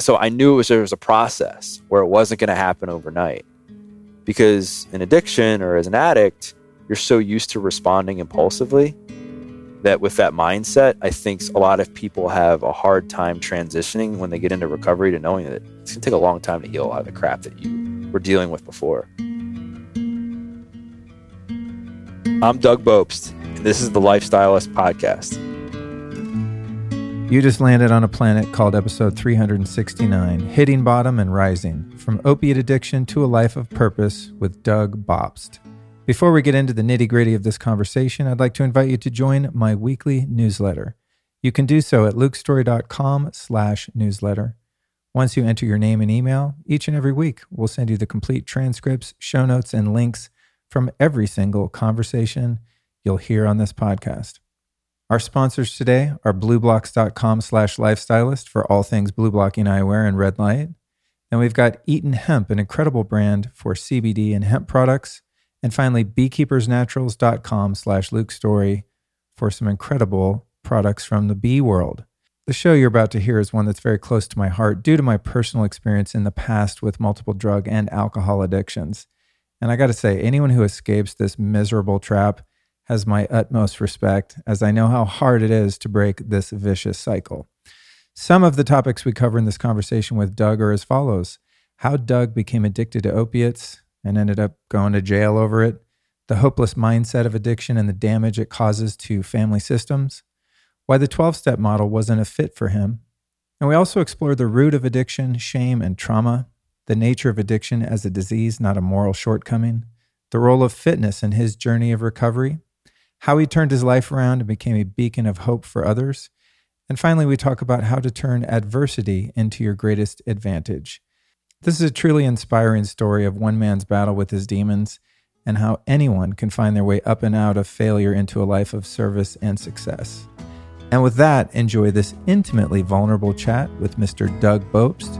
so I knew it was, there was a process where it wasn't going to happen overnight. Because in addiction or as an addict, you're so used to responding impulsively that with that mindset, I think a lot of people have a hard time transitioning when they get into recovery to knowing that it's going to take a long time to heal a lot of the crap that you were dealing with before. I'm Doug Bopst, and this is the Lifestylist Podcast. You just landed on a planet called episode 369 Hitting Bottom and Rising From Opiate Addiction to a Life of Purpose with Doug Bopst. Before we get into the nitty gritty of this conversation, I'd like to invite you to join my weekly newsletter. You can do so at lukestorey.com slash newsletter. Once you enter your name and email, each and every week we'll send you the complete transcripts, show notes, and links from every single conversation you'll hear on this podcast. Our sponsors today are blublox.com slash lifestylist for all things blue blocking eyewear and red light. And we've got Eaton Hemp, an incredible brand for CBD and hemp products. And finally, beekeepersnaturals.com slash Luke Storey for some incredible products from the bee world. The show you're about to hear is one that's very close to my heart due to my personal experience in the past with multiple drug and alcohol addictions. And I got to say, anyone who escapes this miserable trap has my utmost respect, as I know how hard it is to break this vicious cycle. Some of the topics we cover in this conversation with Doug are as follows. How Doug became addicted to opiates and ended up going to jail over it, the hopeless mindset of addiction and the damage it causes to family systems, why the 12 step model wasn't a fit for him. And we also explore the root of addiction, shame, and trauma, the nature of addiction as a disease, not a moral shortcoming, the role of fitness in his journey of recovery, how he turned his life around and became a beacon of hope for others. And finally, we talk about how to turn adversity into your greatest advantage. This is a truly inspiring story of one man's battle with his demons and how anyone can find their way up and out of failure into a life of service and success. And with that, enjoy this intimately vulnerable chat with Mr. Doug Bopst.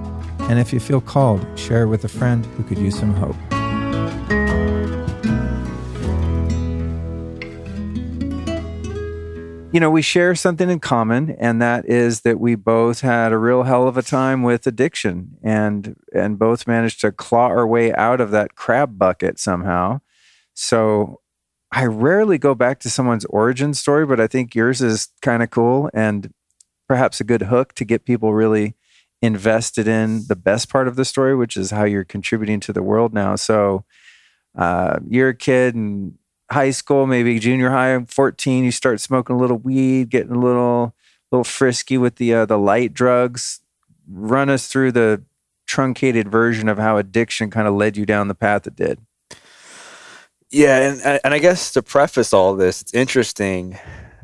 And if you feel called, share it with a friend who could use some hope. You know, we share something in common, and that is that we both had a real hell of a time with addiction, and and both managed to claw our way out of that crab bucket somehow. So, I rarely go back to someone's origin story, but I think yours is kind of cool and perhaps a good hook to get people really invested in the best part of the story, which is how you're contributing to the world now. So, uh, you're a kid and high school, maybe junior high, 14, you start smoking a little weed, getting a little little frisky with the uh, the light drugs. Run us through the truncated version of how addiction kind of led you down the path it did. Yeah, and and I guess to preface all this, it's interesting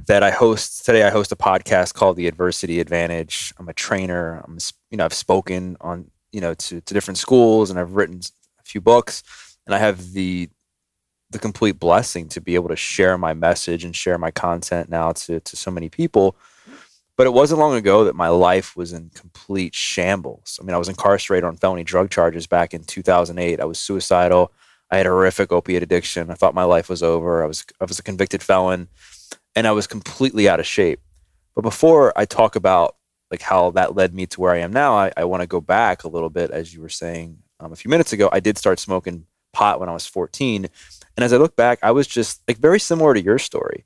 that I host today. I host a podcast called The Adversity Advantage. I'm a trainer. I'm you know I've spoken on you know to to different schools and I've written a few books, and I have the the complete blessing to be able to share my message and share my content now to, to so many people. But it wasn't long ago that my life was in complete shambles. I mean, I was incarcerated on felony drug charges back in 2008. I was suicidal. I had a horrific opiate addiction. I thought my life was over. I was I was a convicted felon, and I was completely out of shape. But before I talk about like how that led me to where I am now, I, I want to go back a little bit, as you were saying um, a few minutes ago. I did start smoking pot when I was 14, and as I look back, I was just like very similar to your story.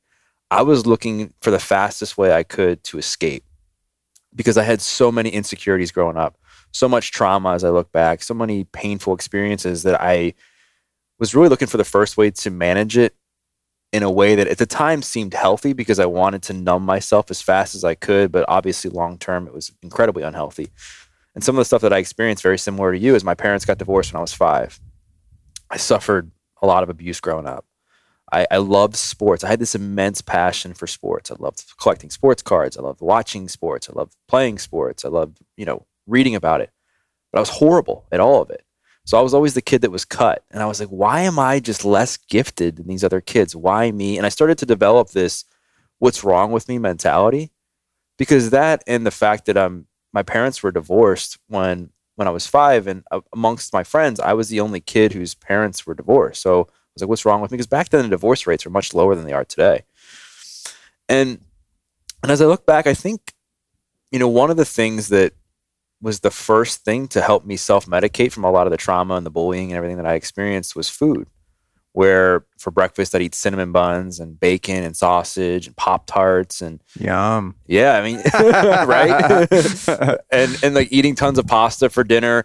I was looking for the fastest way I could to escape because I had so many insecurities growing up, so much trauma as I look back, so many painful experiences that I was really looking for the first way to manage it in a way that at the time seemed healthy because I wanted to numb myself as fast as I could, but obviously long term it was incredibly unhealthy. And some of the stuff that I experienced very similar to you is my parents got divorced when I was five. I suffered a lot of abuse growing up. I, I loved sports. I had this immense passion for sports. I loved collecting sports cards. I loved watching sports. I loved playing sports. I loved, you know, reading about it. But I was horrible at all of it. So I was always the kid that was cut. And I was like, why am I just less gifted than these other kids? Why me? And I started to develop this what's wrong with me mentality because that and the fact that I'm my parents were divorced when when I was five, and uh, amongst my friends, I was the only kid whose parents were divorced. So I was like, "What's wrong with me?" Because back then, the divorce rates were much lower than they are today. And and as I look back, I think you know one of the things that was the first thing to help me self-medicate from a lot of the trauma and the bullying and everything that I experienced was food. Where for breakfast I'd eat cinnamon buns and bacon and sausage and pop tarts and yum. Yeah, I mean, right? and and like eating tons of pasta for dinner,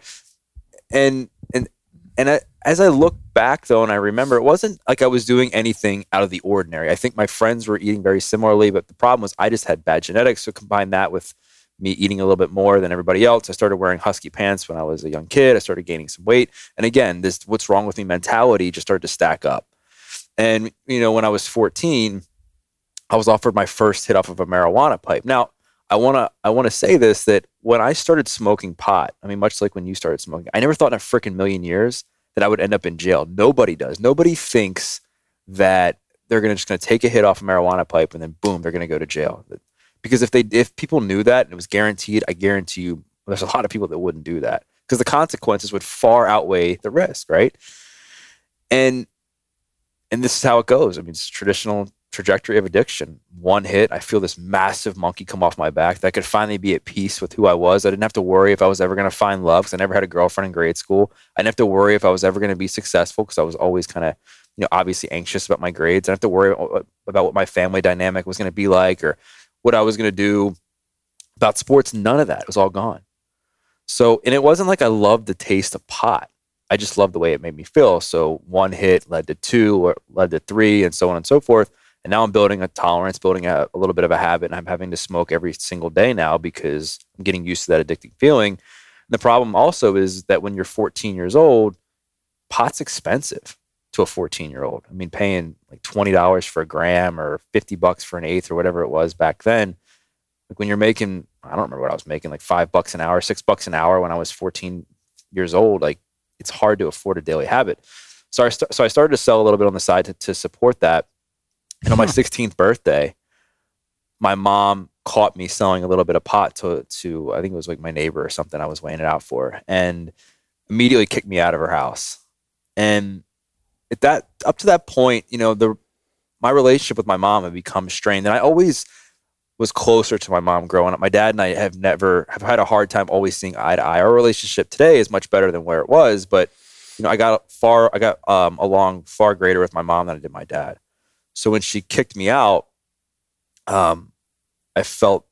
and and and I, as I look back though, and I remember it wasn't like I was doing anything out of the ordinary. I think my friends were eating very similarly, but the problem was I just had bad genetics. So combine that with me eating a little bit more than everybody else. I started wearing husky pants when I was a young kid. I started gaining some weight. And again, this what's wrong with me mentality just started to stack up. And you know, when I was 14, I was offered my first hit off of a marijuana pipe. Now, I want to I want to say this that when I started smoking pot, I mean much like when you started smoking, I never thought in a freaking million years that I would end up in jail. Nobody does. Nobody thinks that they're going to just going to take a hit off a marijuana pipe and then boom, they're going to go to jail because if they if people knew that and it was guaranteed, I guarantee you there's a lot of people that wouldn't do that because the consequences would far outweigh the risk, right? And and this is how it goes. I mean, it's traditional trajectory of addiction. One hit, I feel this massive monkey come off my back that I could finally be at peace with who I was. I didn't have to worry if I was ever going to find love because I never had a girlfriend in grade school. I didn't have to worry if I was ever going to be successful because I was always kind of, you know, obviously anxious about my grades. I didn't have to worry about what my family dynamic was going to be like or what I was going to do about sports. None of that. It was all gone. So, and it wasn't like I loved the taste of pot. I just loved the way it made me feel. So one hit led to two or led to three and so on and so forth. And now I'm building a tolerance, building a, a, little bit of a habit. And I'm having to smoke every single day now because I'm getting used to that addicting feeling. And the problem also is that when you're 14 years old, pot's expensive to a 14 year old. I mean, paying like $20 for a gram or 50 bucks for an eighth or whatever it was back then. Like when you're making, I don't remember what I was making, like five bucks an hour, six bucks an hour when I was 14 years old. Like it's hard to afford a daily habit. So I, st- so I started to sell a little bit on the side to, to support that. And on my 16th birthday, my mom caught me selling a little bit of pot to, to, I think it was like my neighbor or something I was weighing it out for, and immediately kicked me out of her house. And at that up to that point, you know, the my relationship with my mom had become strained, and I always was closer to my mom growing up. My dad and I have never have had a hard time always seeing eye to eye. Our relationship today is much better than where it was, but you know, I got far, I got um, along far greater with my mom than I did my dad. So when she kicked me out, um, I felt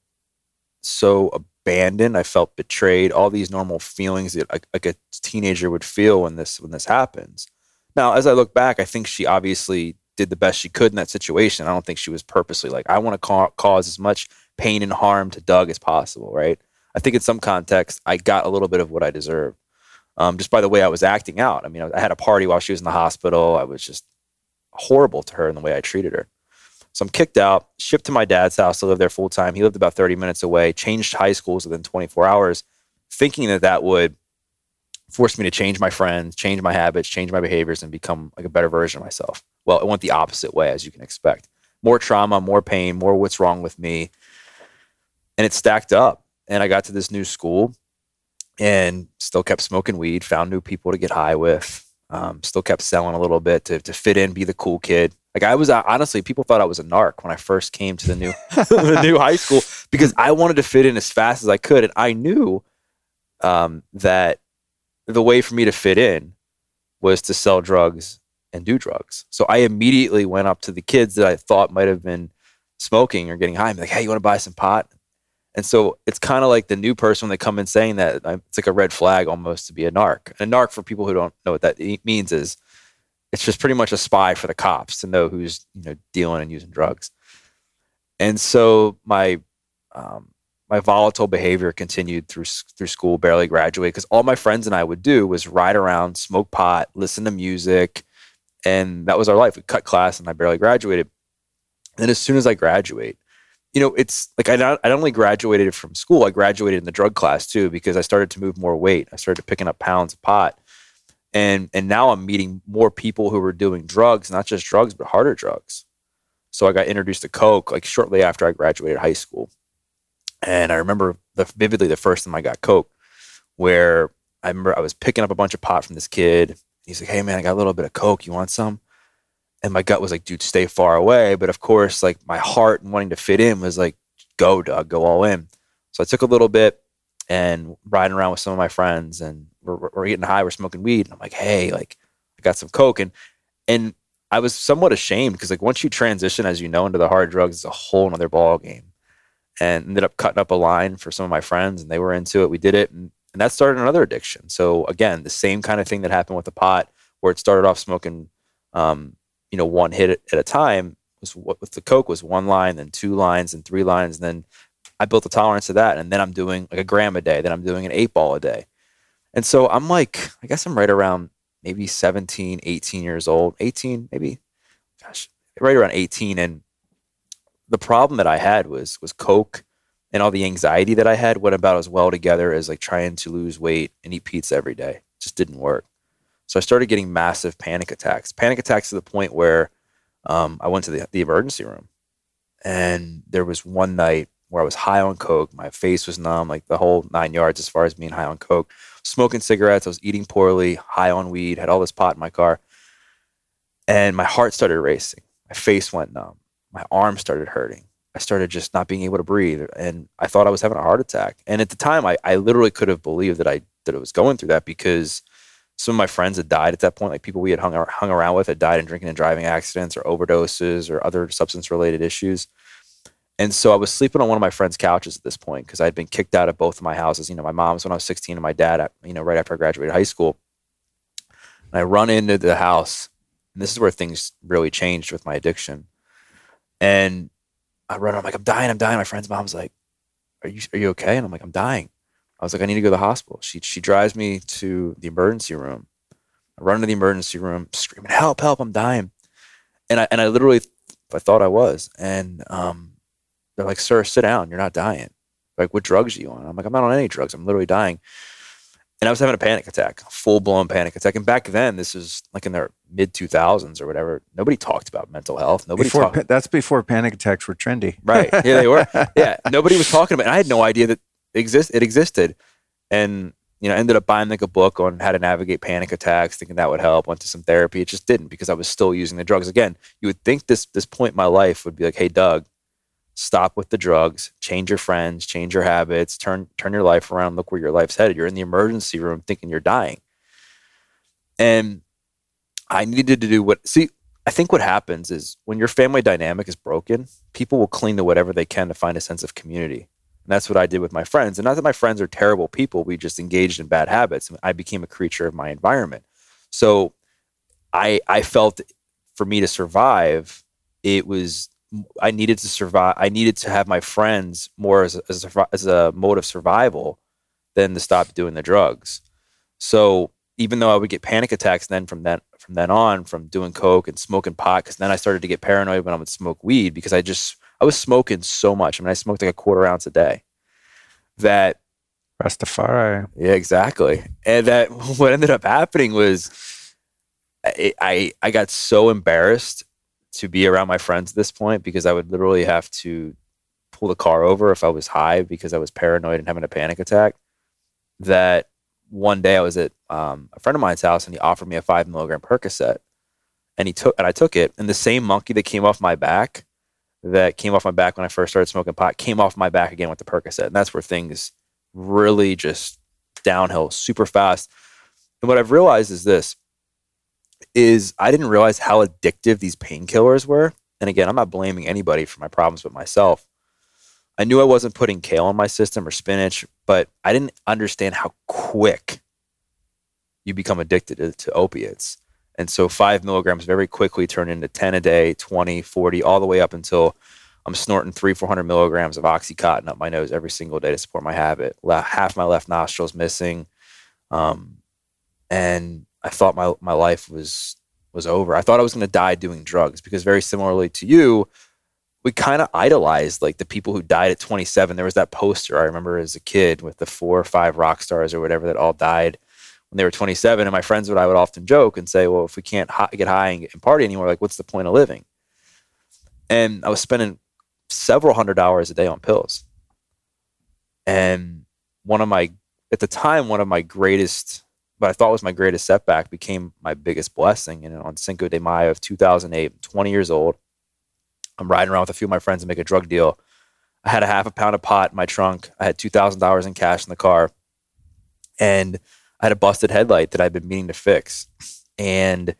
so abandoned. I felt betrayed. All these normal feelings that like, like a teenager would feel when this when this happens. Now, as I look back, I think she obviously did the best she could in that situation. I don't think she was purposely like, I want to ca- cause as much pain and harm to Doug as possible, right? I think in some context, I got a little bit of what I deserved um, just by the way I was acting out. I mean, I had a party while she was in the hospital. I was just horrible to her in the way I treated her. So I'm kicked out, shipped to my dad's house to live there full time. He lived about 30 minutes away, changed high schools within 24 hours, thinking that that would forced me to change my friends, change my habits, change my behaviors, and become like a better version of myself. Well, it went the opposite way, as you can expect. More trauma, more pain, more what's wrong with me. And it stacked up. And I got to this new school and still kept smoking weed, found new people to get high with, um, still kept selling a little bit to, to fit in, be the cool kid. Like I was uh, honestly, people thought I was a narc when I first came to the new the new high school because I wanted to fit in as fast as I could, and I knew um, that the way for me to fit in was to sell drugs and do drugs. So I immediately went up to the kids that I thought might have been smoking or getting high. I'm like, hey, you want to buy some pot? And so it's kind of like the new person when they come in saying that it's like a red flag almost to be a narc. And a narc, for people who don't know what that means, is it's just pretty much a spy for the cops to know who's you know dealing and using drugs. And so my um, my volatile behavior continued through through school, barely graduated because all my friends and I would do was ride around, smoke pot, listen to music, and that was our life. We cut class, and I barely graduated. And as soon as I graduate, you know, it's like I not I not only graduated from school, I graduated in the drug class too because I started to move more weight. I started picking up pounds of pot, and and now I'm meeting more people who were doing drugs, not just drugs but harder drugs. So I got introduced to coke like shortly after I graduated high school and I remember the, vividly the first time I got Coke, where I remember I was picking up a bunch of pot from this kid. He's like, "Hey man, I got a little bit of Coke. You want some?" And my gut was like, "Dude, stay far away." But of course, like my heart and wanting to fit in was like, "Go, Doug, go all in." So I took a little bit, and riding around with some of my friends and we're, we're getting high, we're smoking weed. And I'm like, hey, like I got some coke, and and I was somewhat ashamed because like once you transition, as you know, into the hard drugs, it's a whole another ball game. And ended up cutting up a line for some of my friends, and they were into it. We did it, and, and that started another addiction. So again, the same kind of thing that happened with the pot, where it started off smoking, um, you know, one hit at a time. Was what with the coke was one line, then two lines, and three lines, and then I built a tolerance to that, and then I'm doing like a gram a day, then I'm doing an eight ball a day, and so I'm like, I guess I'm right around maybe 17, 18 years old, 18, maybe, gosh, right around 18. And the problem that I had was, was Coke and all the anxiety that I had went about as well together as like trying to lose weight and eat pizza every day. It just didn't work. So I started getting massive panic attacks, panic attacks to the point where um, I went to the, the emergency room. And there was one night where I was high on Coke. My face was numb, like the whole nine yards as far as being high on Coke smoking cigarettes. I was eating poorly, high on weed, had all this pot in my car. And my heart started racing. My face went numb. My arm started hurting. I started just not being able to breathe. And I thought I was having a heart attack. And at the time, I, I literally could have believed that I that I was going through that because some of my friends had died at that point. Like people we had hung, hung around with had died in drinking and driving accidents or overdoses or other substance related issues. And so I was sleeping on one of my friend's couches at this point because I'd been kicked out of both of my houses. You know, my mom's when I was 16 and my dad, at, you know, right after I graduated high school. And I run into the house, and this is where things really changed with my addiction. And I run, I'm like, I'm dying, I'm dying. My friend's mom's like, Are you are you okay? And I'm like, I'm dying. I was like, I need to go to the hospital. She she drives me to the emergency room. I run to the emergency room, screaming, Help, help, I'm dying. And I and I literally I thought I was. And um they're like, sir, sit down. You're not dying. Like, what drugs are you on? I'm like, I'm not on any drugs. I'm literally dying. And I was having a panic attack, full blown panic attack. And back then, this is like in their mid 2000s or whatever. Nobody talked about mental health. Nobody before, talked. That's before panic attacks were trendy. Right. Yeah, they were. yeah. Nobody was talking about it. And I had no idea that exist it existed. And, you know, ended up buying like a book on how to navigate panic attacks, thinking that would help. Went to some therapy. It just didn't because I was still using the drugs. Again, you would think this this point in my life would be like, hey, Doug, stop with the drugs, change your friends, change your habits, turn turn your life around, look where your life's headed. You're in the emergency room thinking you're dying. And I needed to do what see, I think what happens is when your family dynamic is broken, people will cling to whatever they can to find a sense of community. And that's what I did with my friends. And not that my friends are terrible people, we just engaged in bad habits. I became a creature of my environment. So I I felt for me to survive, it was I needed to survive. I needed to have my friends more as a, as a, as a mode of survival than to stop doing the drugs. So even though I would get panic attacks then from that from then on from doing coke and smoking pot, because then I started to get paranoid when I would smoke weed because I just I was smoking so much. I mean, I smoked like a quarter ounce a day. That Rastafari. Yeah, exactly. And that what ended up happening was I I, I got so embarrassed to be around my friends at this point because I would literally have to pull the car over if I was high because I was paranoid and having a panic attack. That one day I was at um, a friend of mine's house and he offered me a five milligram Percocet, and he took and I took it, and the same monkey that came off my back, that came off my back when I first started smoking pot, came off my back again with the Percocet, and that's where things really just downhill super fast. And what I've realized is this: is I didn't realize how addictive these painkillers were. And again, I'm not blaming anybody for my problems but myself. I knew I wasn't putting kale in my system or spinach, but I didn't understand how quick you become addicted to, to opiates. And so five milligrams very quickly turned into 10 a day, 20, 40, all the way up until I'm snorting three, 400 milligrams of Oxycontin up my nose every single day to support my habit. Half my left nostril is missing. Um, and I thought my my life was was over. I thought I was going to die doing drugs because very similarly to you, we kind of idolized like the people who died at 27. There was that poster I remember as a kid with the four or five rock stars or whatever that all died when they were 27. And my friends would I would often joke and say, "Well, if we can't get high and, and party anymore, like what's the point of living?" And I was spending several hundred hours a day on pills. And one of my at the time one of my greatest but I thought was my greatest setback became my biggest blessing. And on Cinco de Mayo of 2008, 20 years old, I'm riding around with a few of my friends and make a drug deal. I had a half a pound of pot in my trunk. I had two thousand dollars in cash in the car, and I had a busted headlight that I'd been meaning to fix. And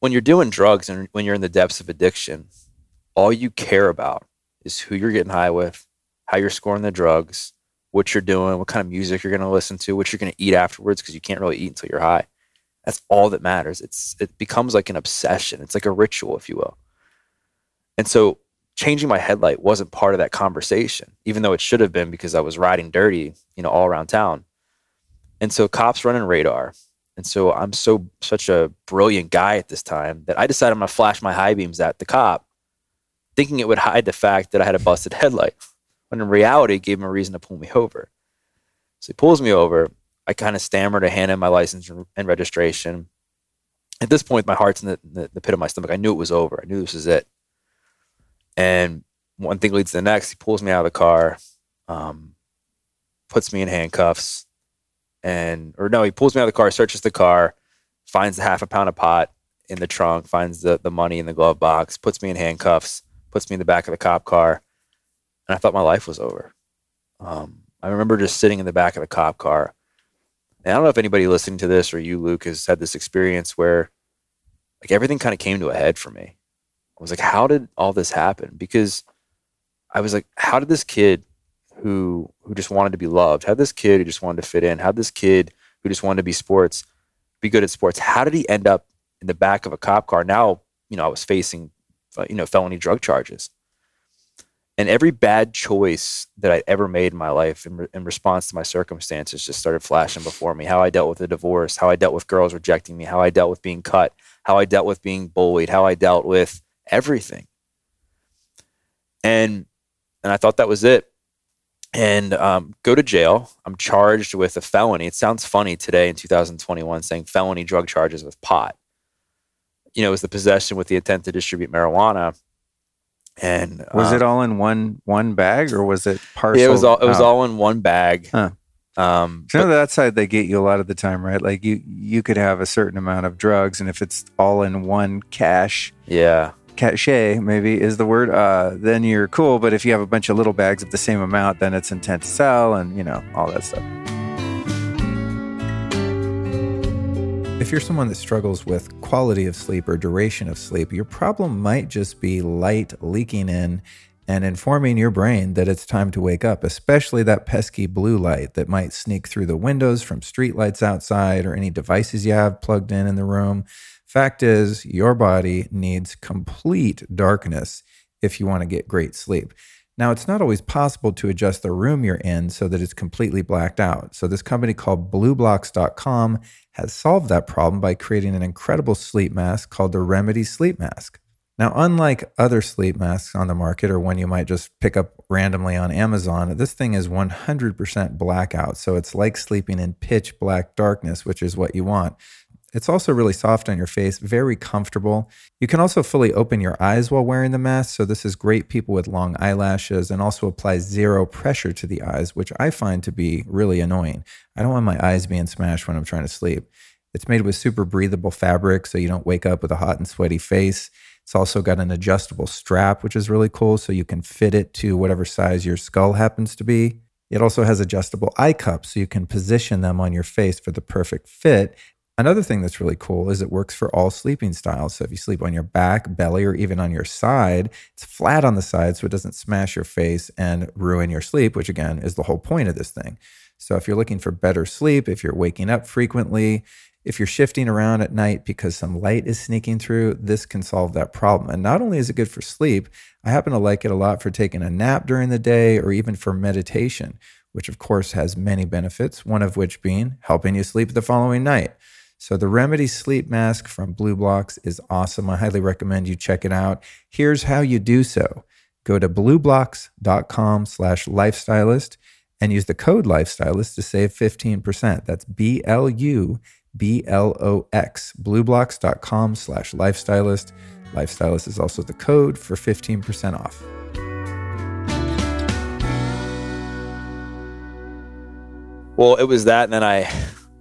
when you're doing drugs and when you're in the depths of addiction, all you care about is who you're getting high with, how you're scoring the drugs, what you're doing, what kind of music you're going to listen to, what you're going to eat afterwards because you can't really eat until you're high. That's all that matters. It's it becomes like an obsession. It's like a ritual, if you will. And so changing my headlight wasn't part of that conversation, even though it should have been because I was riding dirty, you know, all around town. And so cops running radar. And so I'm so such a brilliant guy at this time that I decided I'm gonna flash my high beams at the cop, thinking it would hide the fact that I had a busted headlight. When in reality, it gave him a reason to pull me over. So he pulls me over. I kind of stammer to hand him my license and registration. At this point, my heart's in the, the, pit of my stomach. I knew it was over. I knew this was it. And one thing leads to the next. He pulls me out of the car, um, puts me in handcuffs, and or no, he pulls me out of the car, searches the car, finds the half a pound of pot in the trunk, finds the the money in the glove box, puts me in handcuffs, puts me in the back of the cop car, and I thought my life was over. Um, I remember just sitting in the back of the cop car. And I don't know if anybody listening to this or you, Luke, has had this experience where like everything kind of came to a head for me. I was like, how did all this happen? Because I was like, how did this kid who who just wanted to be loved, how this kid who just wanted to fit in, how this kid who just wanted to be sports, be good at sports, how did he end up in the back of a cop car? Now, you know, I was facing, uh, you know, felony drug charges. And every bad choice that I ever made in my life in, re- in response to my circumstances just started flashing before me. How I dealt with a divorce, how I dealt with girls rejecting me, how I dealt with being cut, how I dealt with being bullied, how I dealt with everything. And and I thought that was it. And um, go to jail. I'm charged with a felony. It sounds funny today in 2021 saying felony drug charges with pot. You know, it was the possession with the intent to distribute marijuana. And Was um, it all in one one bag or was it parcel? Yeah, it was all it was out? all in one bag. Huh. Um, So but- that side they get you a lot of the time, right? Like you you could have a certain amount of drugs, and if it's all in one cache, yeah, cachet maybe is the word, uh, then you're cool. But if you have a bunch of little bags of the same amount, then it's intent to sell, and you know all that stuff. If you're someone that struggles with quality of sleep or duration of sleep, your problem might just be light leaking in and informing your brain that it's time to wake up, especially that pesky blue light that might sneak through the windows from street lights outside or any devices you have plugged in in the room. Fact is, your body needs complete darkness if you want to get great sleep. Now, it's not always possible to adjust the room you're in so that it's completely blacked out. So, this company called BLUblox.com has solved that problem by creating an incredible sleep mask called the Remedy Sleep Mask. Now, unlike other sleep masks on the market or one you might just pick up randomly on Amazon, this thing is 100% blackout. So, it's like sleeping in pitch black darkness, which is what you want. It's also really soft on your face, very comfortable. You can also fully open your eyes while wearing the mask. So, this is great people with long eyelashes and also applies zero pressure to the eyes, which I find to be really annoying. I don't want my eyes being smashed when I'm trying to sleep. It's made with super breathable fabric, so you don't wake up with a hot and sweaty face. It's also got an adjustable strap, which is really cool, so you can fit it to whatever size your skull happens to be. It also has adjustable eye cups, so you can position them on your face for the perfect fit. Another thing that's really cool is it works for all sleeping styles. So if you sleep on your back, belly, or even on your side, it's flat on the side so it doesn't smash your face and ruin your sleep, which again is the whole point of this thing. So if you're looking for better sleep, if you're waking up frequently, if you're shifting around at night because some light is sneaking through, this can solve that problem. And not only is it good for sleep, I happen to like it a lot for taking a nap during the day or even for meditation, which of course has many benefits, one of which being helping you sleep the following night. So the Remedy Sleep Mask from BLUblox is awesome. I highly recommend you check it out. Here's how you do so. Go to blublox.com slash lifestylist and use the code lifestylist to save 15%. That's B-L-U B-L-O-X, blublox.com slash lifestylist. Lifestylist is also the code for 15% off. Well, it was that, and then I,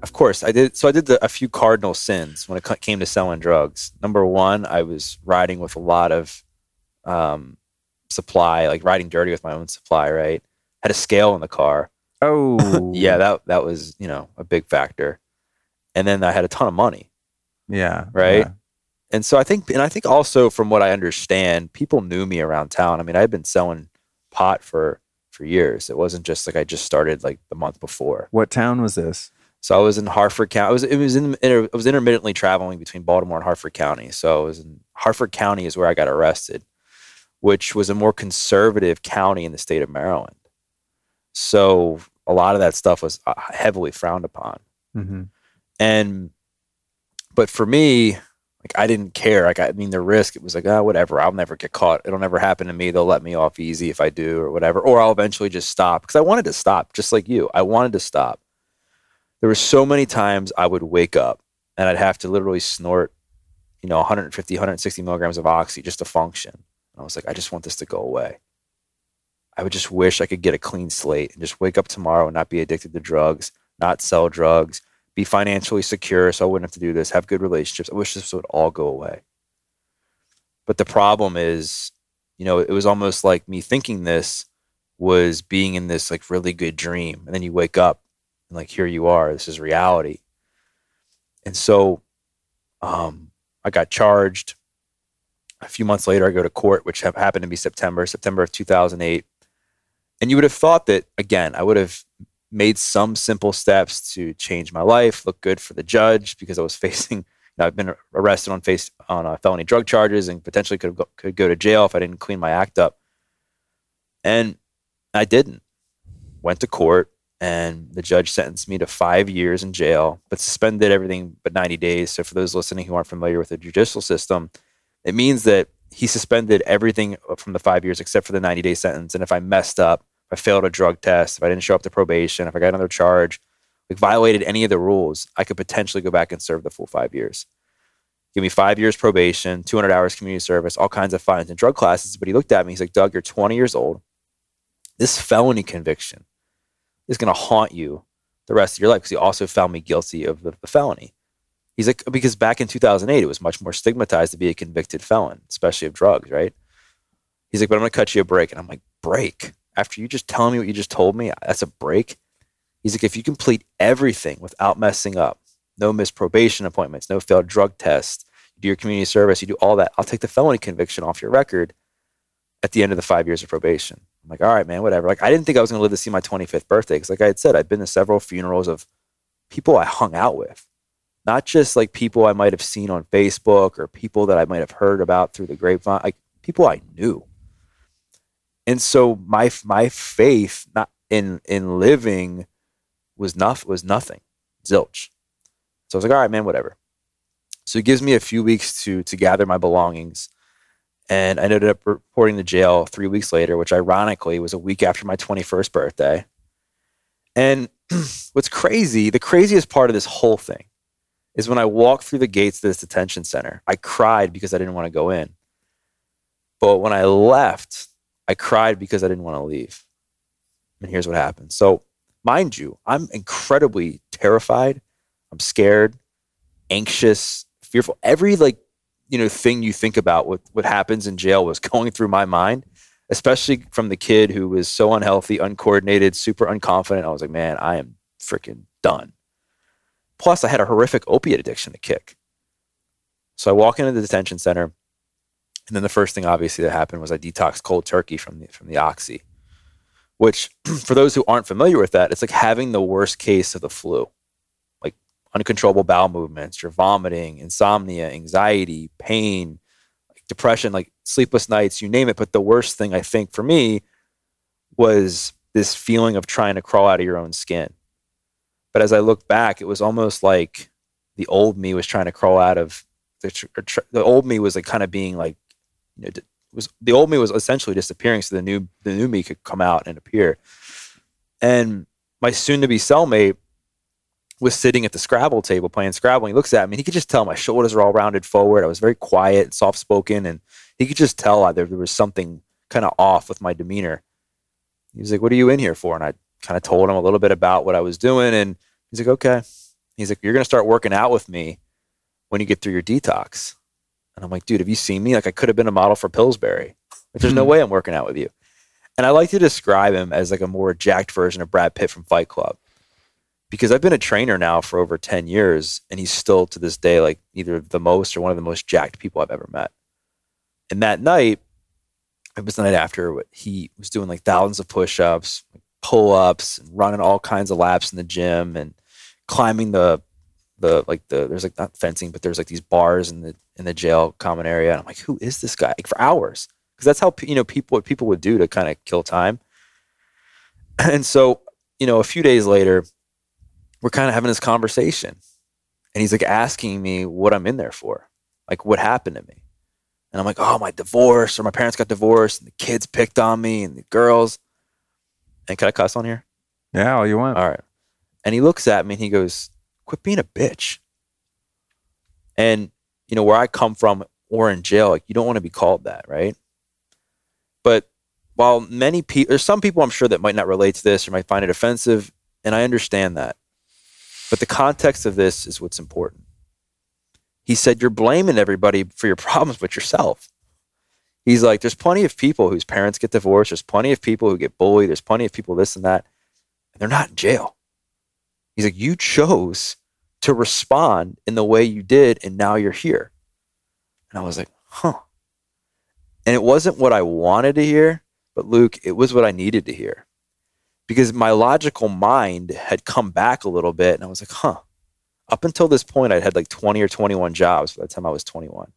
of course, I did. So I did the, a few cardinal sins when it came to selling drugs. Number one, I was riding with a lot of um, supply, like riding dirty with my own supply, right? Had a scale in the car. Oh, Yeah, that that was, you know, a big factor. And then I had a ton of money. yeah, Right? yeah. And so I think and I think also from what I understand, people knew me around town. I mean, I had been selling pot for for years. It wasn't just like I just started like the month before. What town was this? So I was in Harford County. I was it was in inter, I was intermittently traveling between Baltimore and Harford County. So I was in Harford County is where I got arrested, which was a more conservative county in the state of Maryland. So a lot of that stuff was uh, heavily frowned upon. Mm-hmm. And but for me, like I didn't care. Like I mean, the risk it was like, oh, whatever. I'll never get caught. It'll never happen to me. They'll let me off easy if I do or whatever. Or I'll eventually just stop because I wanted to stop, just like you. I wanted to stop. There were so many times I would wake up and I'd have to literally snort, you know, 150, 160 milligrams of oxy just to function. And I was like, I just want this to go away. I would just wish I could get a clean slate and just wake up tomorrow and not be addicted to drugs, not sell drugs, be financially secure so I wouldn't have to do this, have good relationships. I wish this would all go away. But the problem is, you know, it was almost like me thinking this was being in this like really good dream. And then you wake up and like here you are, this is reality. And so um I got charged. A few months later I go to court, which hap- happened to be September, September of 2008. And you would have thought that again, I would have made some simple steps to change my life, look good for the judge because I was facing. You know, I've been arrested on face on uh, felony drug charges and potentially could go, could go to jail if I didn't clean my act up. And I didn't. Went to court, and the judge sentenced me to five years in jail, but suspended everything but 90 days. So for those listening who aren't familiar with the judicial system, it means that he suspended everything from the five years except for the 90 day sentence. And if I messed up, if I failed a drug test, if I didn't show up to probation, if I got another charge, like violated any of the rules, I could potentially go back and serve the full five years. Give me five years probation, 200 hours community service, all kinds of fines and drug classes. But he looked at me, he's like, Doug, you're 20 years old. This felony conviction is going to haunt you the rest of your life because he also found me guilty of the, the felony. He's like, because back in 2008, it was much more stigmatized to be a convicted felon, especially of drugs, right? He's like, but I'm going to cut you a break. And I'm like, break? After you just telling me what you just told me, that's a break? He's like, if you complete everything without messing up, no missed probation appointments, no failed drug tests, you do your community service, you do all that, I'll take the felony conviction off your record at the end of the five years of probation. I'm like, all right, man, whatever. Like, I didn't think I was going to live to see my 25th birthday because, like I had said, I've been to several funerals of people I hung out with, not just like people I might have seen on Facebook or people that I might have heard about through the grapevine, like people I knew. And so my my faith not in in living was not was nothing, zilch. So I was like, all right, man, whatever. So it gives me a few weeks to to gather my belongings, and I ended up reporting to jail three weeks later, which ironically was a week after my twenty first birthday. And what's crazy, the craziest part of this whole thing, is when I walked through the gates of this detention center. I cried because I didn't want to go in, but when I left, I cried because I didn't want to leave. And here's what happened. So, mind you, I'm incredibly terrified. I'm scared, anxious, fearful. Every like, you know, thing you think about what what happens in jail was going through my mind, especially from the kid who was so unhealthy, uncoordinated, super unconfident. I was like, man, I am freaking done. Plus, I had a horrific opiate addiction to kick. So I walk into the detention center. And then the first thing obviously that happened was I detoxed cold turkey from the from the oxy, which for those who aren't familiar with that, it's like having the worst case of the flu. Uncontrollable bowel movements, you're vomiting, insomnia, anxiety, pain, like depression, like sleepless nights, you name it. But the worst thing I think for me was this feeling of trying to crawl out of your own skin. But as I look back, it was almost like the old me was trying to crawl out of the, tr- tr- the old me was like kind of being like you know, d- was the old me was essentially disappearing, so the new the new me could come out and appear. And my soon-to-be cellmate was sitting at the Scrabble table playing Scrabble. And he looks at me, and he could just tell my shoulders are all rounded forward. I was very quiet, and soft-spoken, and he could just tell there, there was something kind of off with my demeanor. He was like, "What are you in here for?" And I kind of told him a little bit about what I was doing, and he's like, "Okay." He's like, "You're gonna start working out with me when you get through your detox." And I'm like, dude, have you seen me? Like, I could have been a model for Pillsbury. Like, there's no hmm. way I'm working out with you. And I like to describe him as like a more jacked version of Brad Pitt from Fight Club. Because I've been a trainer now for over 10 years, and he's still to this day like either the most or one of the most jacked people I've ever met. And that night, it was the night after he was doing like thousands of push-ups, pull ups and running all kinds of laps in the gym and climbing the the like the there's like not fencing but there's like these bars in the in the jail common area and I'm like who is this guy like for hours because that's how you know people what people would do to kind of kill time and so you know a few days later we're kind of having this conversation and he's like asking me what I'm in there for like what happened to me and I'm like oh my divorce or my parents got divorced and the kids picked on me and the girls and can I cuss on here? Yeah, all you want. All right. And he looks at me and he goes, Quit being a bitch. And, you know, where I come from or in jail, like you don't want to be called that, right? But while many people, there's some people I'm sure that might not relate to this or might find it offensive, and I understand that. But the context of this is what's important. He said, You're blaming everybody for your problems but yourself. He's like, there's plenty of people whose parents get divorced. There's plenty of people who get bullied. There's plenty of people this and that. And they're not in jail. He's like, you chose to respond in the way you did, and now you're here. And I was like, huh. And it wasn't what I wanted to hear, but Luke, it was what I needed to hear. Because my logical mind had come back a little bit, and I was like, huh. Up until this point, I'd had like 20 or 21 jobs by the time I was 21.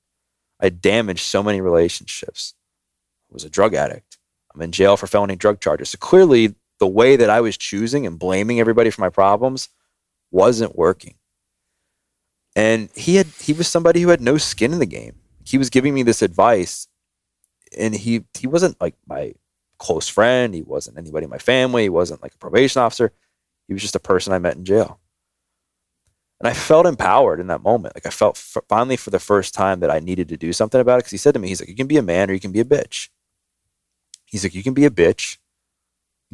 I damaged so many relationships. I was a drug addict. I'm in jail for felony drug charges. So clearly, the way that I was choosing and blaming everybody for my problems wasn't working. And he had he was somebody who had no skin in the game. He was giving me this advice, and he he wasn't like my close friend. He wasn't anybody in my family. He wasn't like a probation officer. He was just a person I met in jail. And I felt empowered in that moment. Like I felt f- finally for the first time that I needed to do something about it. Because he said to me, he's like, you can be a man or you can be a bitch. He's like, you can be a bitch,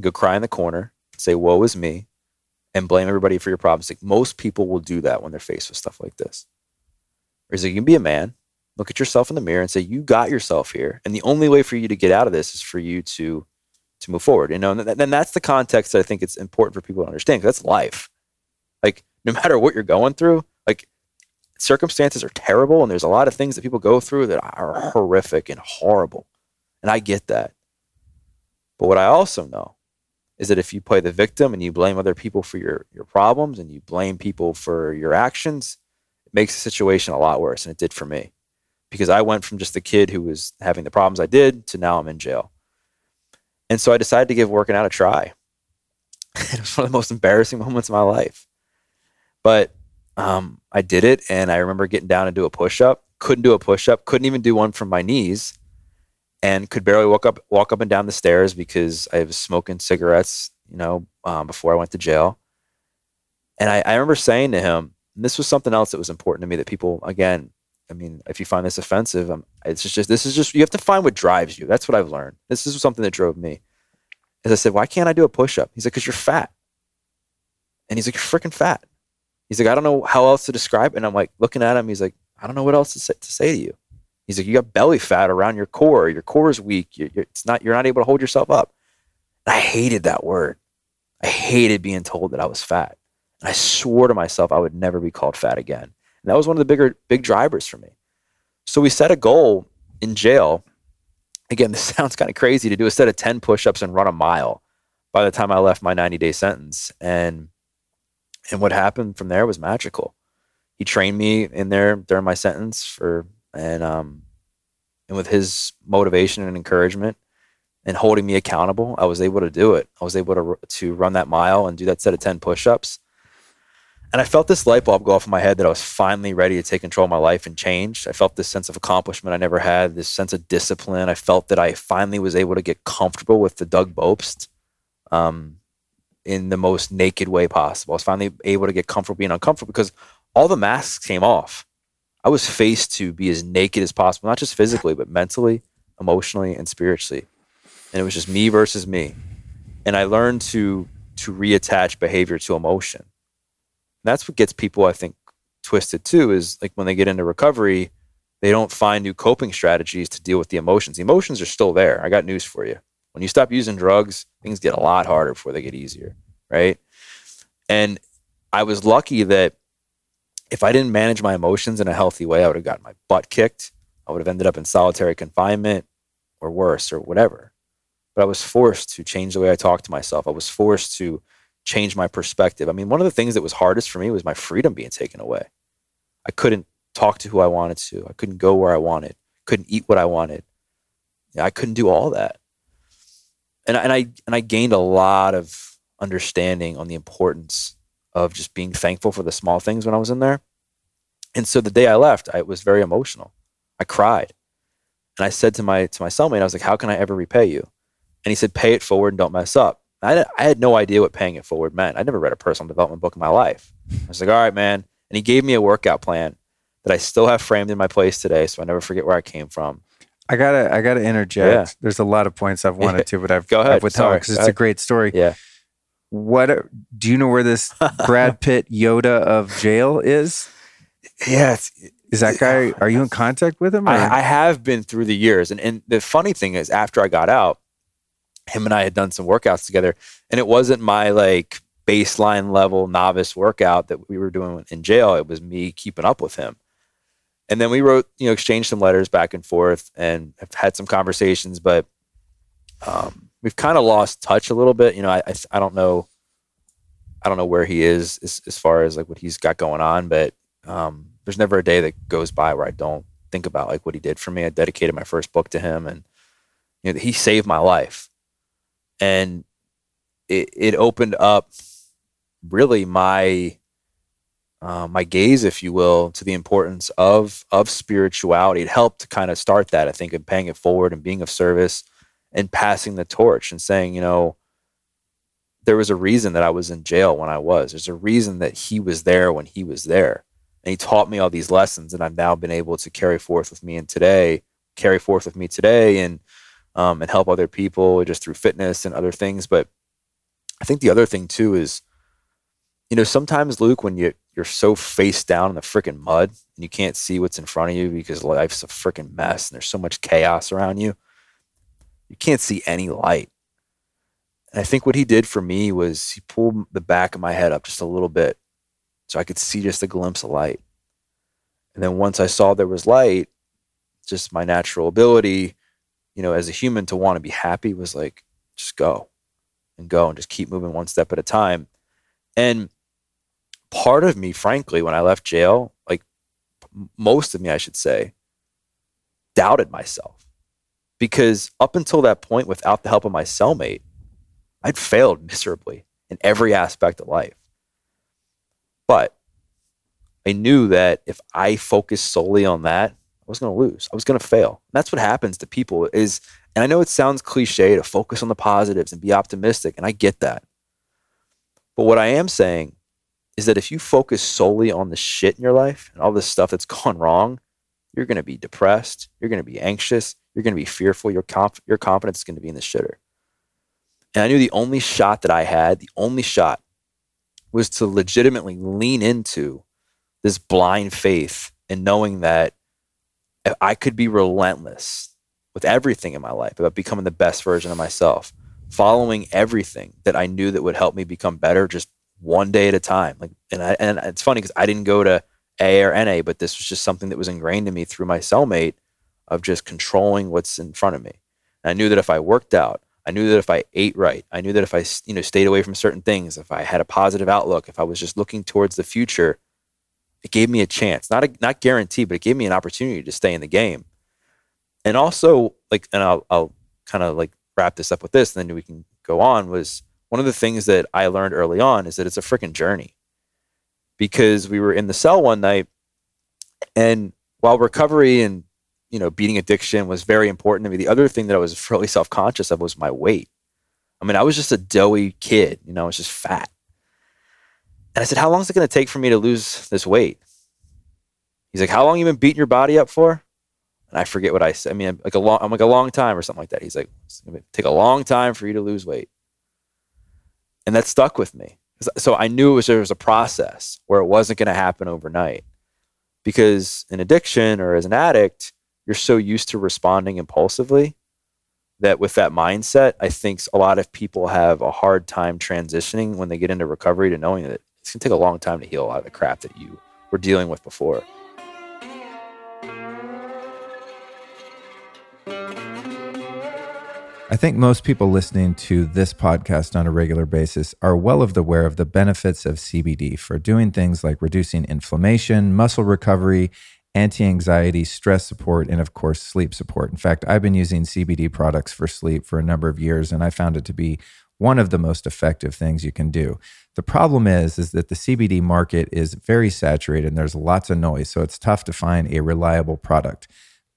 go cry in the corner, say, woe is me, and blame everybody for your problems. Like most people will do that when they're faced with stuff like this. Or he's like, you can be a man, look at yourself in the mirror and say, you got yourself here. And the only way for you to get out of this is for you to to move forward. You know, and, th- and that's the context that I think it's important for people to understand because that's life. Like no matter what you're going through, like circumstances are terrible and there's a lot of things that people go through that are horrific and horrible. And I get that. But what I also know is that if you play the victim and you blame other people for your, your problems and you blame people for your actions, it makes the situation a lot worse. And it did for me because I went from just the kid who was having the problems I did to now I'm in jail. And so I decided to give working out a try. it was one of the most embarrassing moments of my life. But um, I did it, and I remember getting down and do a push up. Couldn't do a push up. Couldn't even do one from my knees, and could barely walk up walk up and down the stairs because I was smoking cigarettes. You know, um, before I went to jail. And I, I remember saying to him, this was something else that was important to me that people again. I mean, if you find this offensive, um, it's just, just this is just you have to find what drives you. That's what I've learned. This is something that drove me. As I said, why can't I do a push up? He's like, because you're fat. And he's like, you're freaking fat. He's like, I don't know how else to describe it. And I'm like, looking at him, he's like, I don't know what else to say to, say to you. He's like, you got belly fat around your core. Your core is weak. You're, you're, it's not, you're not able to hold yourself up. And I hated that word. I hated being told that I was fat. And I swore to myself I would never be called fat again. And that was one of the bigger, big drivers for me. So we set a goal in jail. Again, this sounds kind of crazy to do a set of 10 push ups and run a mile by the time I left my 90 day sentence. And and what happened from there was magical. He trained me in there during my sentence for and um and with his motivation and encouragement and holding me accountable, I was able to do it. I was able to to run that mile and do that set of 10 push-ups. And I felt this light bulb go off in my head that I was finally ready to take control of my life and change. I felt this sense of accomplishment I never had, this sense of discipline. I felt that I finally was able to get comfortable with the Doug Bopst. Um, in the most naked way possible. I was finally able to get comfortable being uncomfortable because all the masks came off. I was faced to be as naked as possible, not just physically, but mentally, emotionally, and spiritually. And it was just me versus me. And I learned to to reattach behavior to emotion. That's what gets people, I think, twisted too, is like when they get into recovery, they don't find new coping strategies to deal with the emotions. The emotions are still there. I got news for you. When you stop using drugs, things get a lot harder before they get easier, right? And I was lucky that if I didn't manage my emotions in a healthy way, I would have gotten my butt kicked. I would have ended up in solitary confinement or worse or whatever. But I was forced to change the way I talked to myself. I was forced to change my perspective. I mean, one of the things that was hardest for me was my freedom being taken away. I couldn't talk to who I wanted to. I couldn't go where I wanted. Couldn't eat what I wanted. I couldn't do all that. And, and I and I gained a lot of understanding on the importance of just being thankful for the small things when I was in there. And so the day I left, I was very emotional. I cried. And I said to my to my cellmate, I was like, "How can I ever repay you?" And he said, "Pay it forward and don't mess up." I, I had no idea what paying it forward meant. I never read a personal development book in my life. I was like, "All right, man." And he gave me a workout plan that I still have framed in my place today, so I never forget where I came from. I gotta I gotta interject. Yeah. There's a lot of points I've wanted to, but I've Go ahead. I've withheld because it's a great story. Yeah. What do you know where this Brad Pitt Yoda of jail is? Yeah, it's, Is that guy? Are you in contact with him? I, I have been through the years, and and the funny thing is, after I got out, him and I had done some workouts together, and it wasn't my like baseline level novice workout that we were doing in jail. It was me keeping up with him, and then we wrote, you know, exchanged some letters back and forth, and have had some conversations, but um, we've kind of lost touch a little bit. You know, I, I I don't know, I don't know where he is as, as far as like what he's got going on, but um, there's never a day that goes by where I don't think about like what he did for me. I dedicated my first book to him, and you know, he saved my life, and it it opened up really my uh, my gaze, if you will, to the importance of of spirituality. It helped to kind of start that, I think, in paying it forward and being of service and passing the torch and saying, you know, there was a reason that I was in jail when I was. There's a reason that he was there when he was there. And he taught me all these lessons and I've now been able to carry forth with me and today, carry forth with me today and um, and help other people just through fitness and other things. But I think the other thing too is, you know, sometimes Luke, when you you're so face down in the freaking mud and you can't see what's in front of you because life's a freaking mess and there's so much chaos around you, you can't see any light. And I think what he did for me was he pulled the back of my head up just a little bit so I could see just a glimpse of light. And then once I saw there was light, just my natural ability, you know, as a human to want to be happy was like, just go and go and just keep moving one step at a time. And part of me, frankly, when I left jail, like most of me, I should say, doubted myself because up until that point, without the help of my cellmate, I'd failed miserably in every aspect of life. But I knew that if I focused solely on that, I was going to lose. I was going to fail. And that's what happens to people is and I know it sounds cliche to focus on the positives and be optimistic and I get that. But what I am saying is that if you focus solely on the shit in your life and all this stuff that's gone wrong, you're going to be depressed, you're going to be anxious, you're going to be fearful, your conf- your confidence is going to be in the shitter. And I knew the only shot that I had, the only shot was to legitimately lean into this blind faith and knowing that I could be relentless with everything in my life about becoming the best version of myself, following everything that I knew that would help me become better just one day at a time. Like and I and it's funny because I didn't go to A or NA, but this was just something that was ingrained in me through my cellmate of just controlling what's in front of me. And I knew that if I worked out, I knew that if I ate right, I knew that if I you know stayed away from certain things, if I had a positive outlook, if I was just looking towards the future, it gave me a chance. Not a, not guaranteed, but it gave me an opportunity to stay in the game. And also, like, and I'll I'll kind of like wrap this up with this, and then we can go on. Was one of the things that I learned early on is that it's a freaking journey. Because we were in the cell one night, and while recovery and you know beating addiction was very important to me, the other thing that I was really self conscious of was my weight. I mean, I was just a doughy kid, you know, I was just fat. And I said, How long is it going to take for me to lose this weight? He's like, How long you been beating your body up for? And I forget what I said. I mean, like a long, I'm like a long time or something like that. He's like, It's going to take a long time for you to lose weight. And that stuck with me. So I knew it was, there was a process where it wasn't going to happen overnight. because in addiction or as an addict, you're so used to responding impulsively that with that mindset, I think a lot of people have a hard time transitioning when they get into recovery to knowing that it's going to take a long time to heal a lot of the crap that you were dealing with before. I think most people listening to this podcast on a regular basis are well of the aware of the benefits of CBD for doing things like reducing inflammation, muscle recovery, anti anxiety, stress support, and of course, sleep support. In fact, I've been using CBD products for sleep for a number of years, and I found it to be one of the most effective things you can do. The problem is is that the CBD market is very saturated and there's lots of noise, so it's tough to find a reliable product.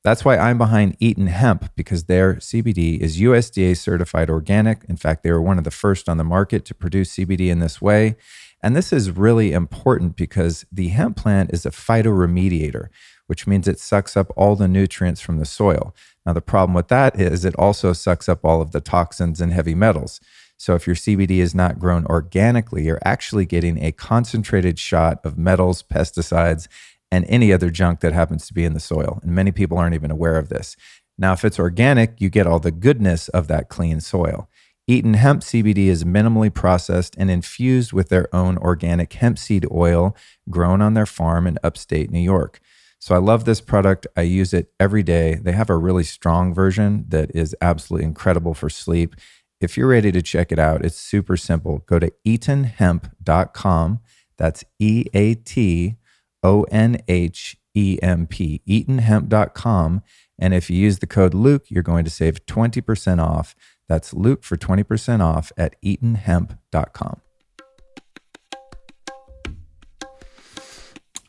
That's why I'm behind Eaton Hemp because their CBD is USDA certified organic. In fact, they were one of the first on the market to produce CBD in this way. And this is really important because the hemp plant is a phytoremediator, which means it sucks up all the nutrients from the soil. Now, the problem with that is it also sucks up all of the toxins and heavy metals. So, if your CBD is not grown organically, you're actually getting a concentrated shot of metals, pesticides, and any other junk that happens to be in the soil. And many people aren't even aware of this. Now, if it's organic, you get all the goodness of that clean soil. Eaton hemp CBD is minimally processed and infused with their own organic hemp seed oil grown on their farm in upstate New York. So I love this product. I use it every day. They have a really strong version that is absolutely incredible for sleep. If you're ready to check it out, it's super simple. Go to eatonhemp.com. That's E A T O N H E M P, eatonhemp.com. And if you use the code Luke, you're going to save 20% off. That's Luke for 20% off at eatonhemp.com.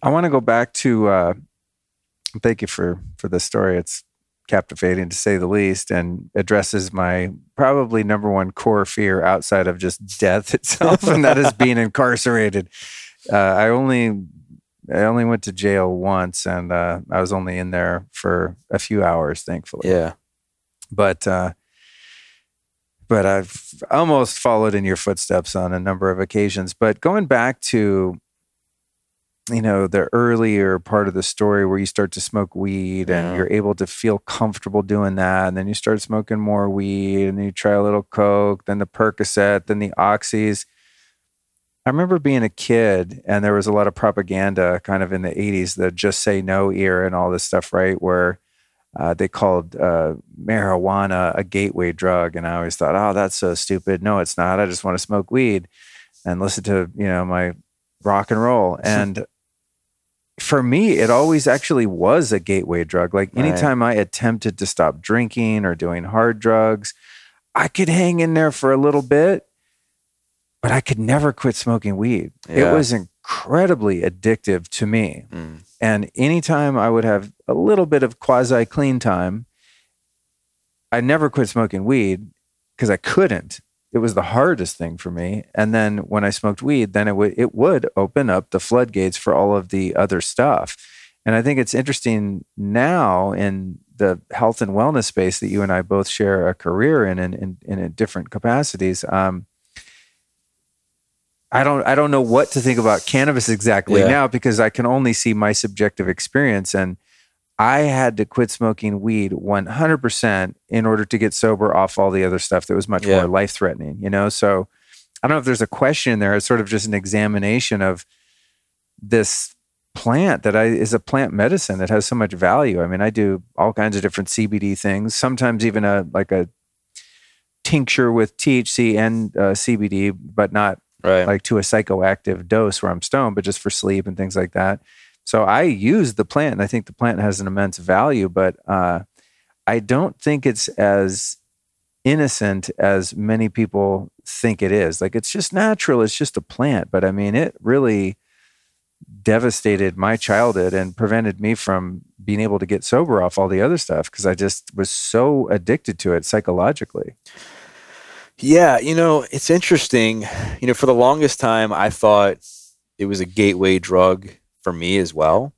I want to go back to uh, thank you for for the story. It's captivating to say the least and addresses my probably number one core fear outside of just death itself and that is being incarcerated. Uh, I only I only went to jail once, and uh, I was only in there for a few hours, thankfully. Yeah. But uh, but I've almost followed in your footsteps on a number of occasions. But going back to you know the earlier part of the story where you start to smoke weed and Yeah. you're able to feel comfortable doing that and then you start smoking more weed and you try a little coke then the percocet then the oxys. I remember being a kid and there was a lot of propaganda kind of in the 80s the just say no era and all this stuff right? Where uh, they called uh, marijuana a gateway drug and i always thought oh that's so stupid. No it's not. I just want to smoke weed and listen to you know my rock and roll. And for me it always actually was a gateway drug like Right. anytime i attempted to stop drinking or doing hard drugs i could hang in there for a little bit but i could never quit smoking weed Yeah. it was incredibly addictive to me Mm. and anytime i would have a little bit of quasi clean time i never quit smoking weed because i couldn't it was the hardest thing for me. And then when i smoked weed then it would it would open up the floodgates for all of the other stuff. And i think it's interesting now in the health and wellness space that you and i both share a career in in, in, in different capacities um, I don't I don't know what to think about cannabis exactly Yeah. now because I can only see my subjective experience. And I had to quit smoking weed 100% in order to get sober off all the other stuff that was much Yeah. more life threatening, you know? So I don't know if there's a question in there. It's sort of just an examination of this plant that I is a plant medicine that has so much value. I mean, I do all kinds of different CBD things, sometimes even a like a tincture with THC and uh, CBD, but not Right. like to a psychoactive dose where I'm stoned, but just for sleep and things like that. So I use the plant, and I think the plant has an immense value, but uh, I don't think it's as innocent as many people think it is. Like it's just natural, it's just a plant, but I mean, it really devastated my childhood and prevented me from being able to get sober off all the other stuff because I just was so addicted to it psychologically. Yeah, you know, it's interesting. You know, for the longest time, I thought it was a gateway drug for me as well.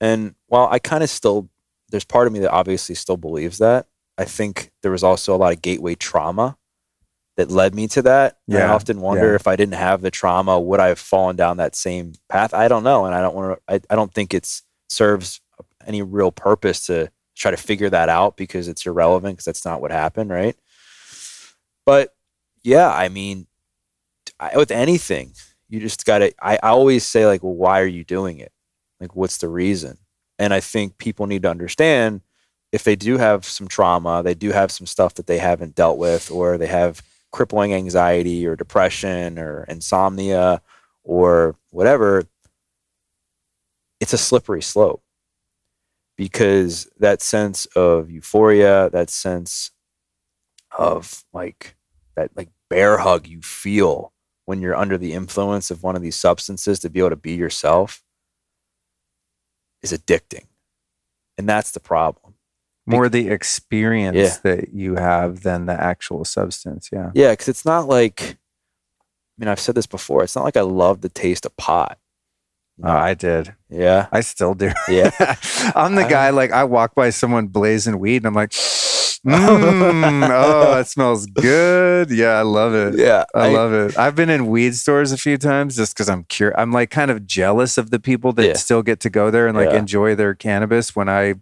And while I kind of still, there's part of me that obviously still believes that, I think there was also a lot of gateway trauma that led me to that. And I often wonder yeah. if I didn't have the trauma, would I have fallen down that same path? I don't know. And I don't want to, I, I don't think it serves any real purpose to try to figure that out because it's irrelevant because that's not what happened. Right. But yeah, I mean, I, with anything, you just got to, I, I always say, like, well, why are you doing it? Like, what's the reason? And I think people need to understand if they do have some trauma, they do have some stuff that they haven't dealt with, or they have crippling anxiety or depression or insomnia or whatever, it's a slippery slope because that sense of euphoria, that sense of like that like bear hug you feel when you're under the influence of one of these substances to be able to be yourself is addicting. And that's the problem. More the experience Yeah. that you have than the actual substance. Yeah. Yeah, because it's not like, I mean, I've said this before. It's not like I love the taste of pot. Oh. I did. yeah, I still do. Yeah. I'm the I- guy, like, I walk by someone blazing weed and I'm like, mm, oh, it smells good. Yeah, I love it. yeah. I, love it. I've been in weed stores a few times just because I'm curious. I'm like kind of jealous of the people that Yeah. still get to go there and like Yeah. enjoy their cannabis when I,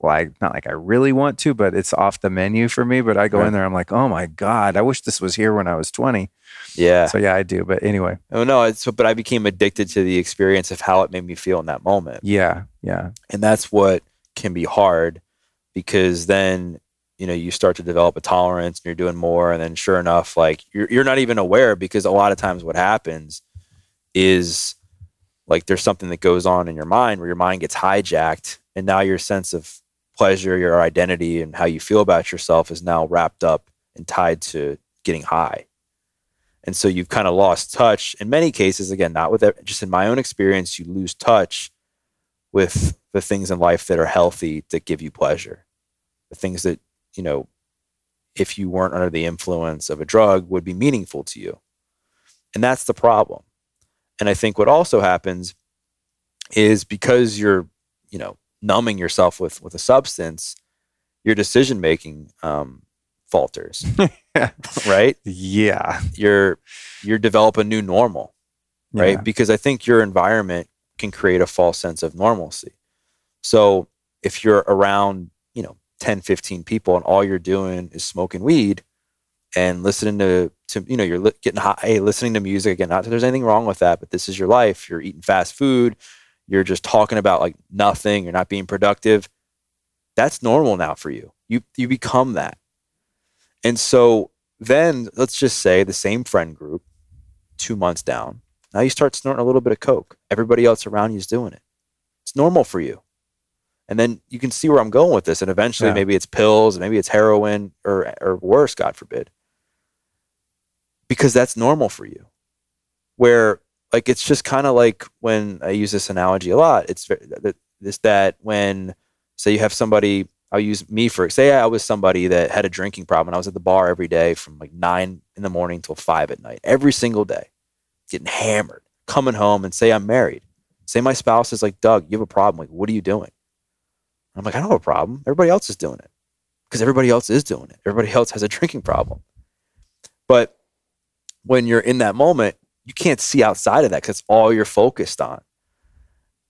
well, I, not like I really want to, but it's off the menu for me. But I go Right. in there, I'm like, oh my God, I wish this was here when I was 20. Yeah. So yeah, I do. But anyway, Oh no, it's but I became addicted to the experience of how it made me feel in that moment. yeah, yeah, And that's what can be hard because then, you know, you start to develop a tolerance and you're doing more and then sure enough, like you're you're not even aware because a lot of times what happens is like there's something that goes on in your mind where your mind gets hijacked and now your sense of pleasure, your identity and how you feel about yourself is now wrapped up and tied to getting high. And so you've kind of lost touch in many cases, again, not with just in my own experience, you lose touch with the things in life that are healthy that give you pleasure. The things that, you know, if you weren't under the influence of a drug would be meaningful to you. And that's the problem. And I think what also happens is because you're, you know, numbing yourself with with a substance, your decision making um, falters, right? yeah, You're you're develop a new normal, right? Yeah. Because I think your environment can create a false sense of normalcy. So if you're around, you know, 10, 15 people and all you're doing is smoking weed and listening to, to you know, you're li- getting high, listening to music again, not that there's anything wrong with that, but this is your life. You're eating fast food. You're just talking about like nothing. You're not being productive. That's normal now for you. You, you become that. And so then let's just say the same friend group, two months down, now you start snorting a little bit of coke. Everybody else around you is doing it. It's normal for you. And then you can see where I'm going with this. And eventually, Yeah. maybe it's pills, maybe it's heroin, or or worse, God forbid, because that's normal for you. Where like it's just kind of like when I use this analogy a lot. It's this that when say you have somebody. I'll use me for say I was somebody that had a drinking problem and I was at the bar every day from like nine in the morning till five at night, every single day getting hammered, coming home and say I'm married. Say my spouse is like, Doug, you have a problem. Like, what are you doing? I'm like, I don't have a problem. Everybody else is doing it because everybody else is doing it. Everybody else has a drinking problem. But when you're in that moment, you can't see outside of that because all you're focused on.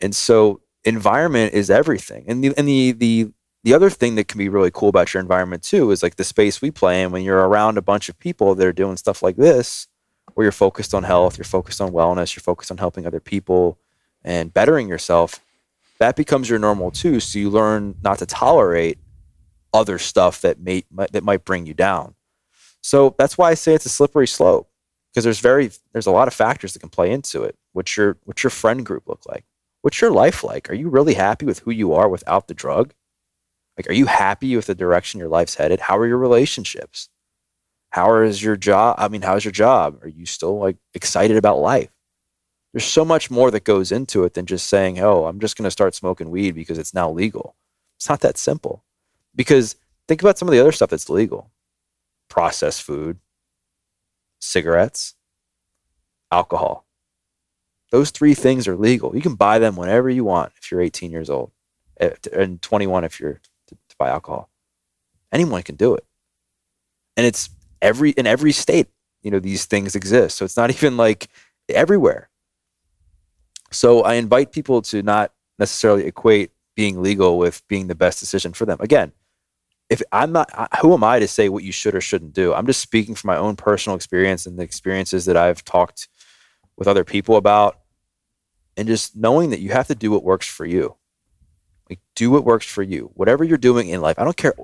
And so environment is everything. And the and the the the other thing that can be really cool about your environment too is like the space we play in when you're around a bunch of people that are doing stuff like this where you're focused on health, you're focused on wellness, you're focused on helping other people and bettering yourself, that becomes your normal too. So you learn not to tolerate other stuff that may that might bring you down. So that's why I say it's a slippery slope because there's very there's a lot of factors that can play into it. What's your what's your friend group look like? What's your life like? Are you really happy with who you are without the drug? Like, are you happy with the direction your life's headed? How are your relationships? How is your job? I mean, how's your job? Are you still like excited about life? There's so much more that goes into it than just saying, oh, I'm just going to start smoking weed because it's now legal. It's not that simple. Because think about some of the other stuff that's legal processed food, cigarettes, alcohol. Those three things are legal. You can buy them whenever you want if you're 18 years old and 21 if you're to, to buy alcohol. Anyone can do it. And it's every in every state, you know, these things exist. So it's not even like everywhere. So I invite people to not necessarily equate being legal with being the best decision for them. Again, if I'm not, who am I to say what you should or shouldn't do? I'm just speaking from my own personal experience and the experiences that I've talked with other people about, and just knowing that you have to do what works for you. Like, do what works for you. Whatever you're doing in life, I don't care,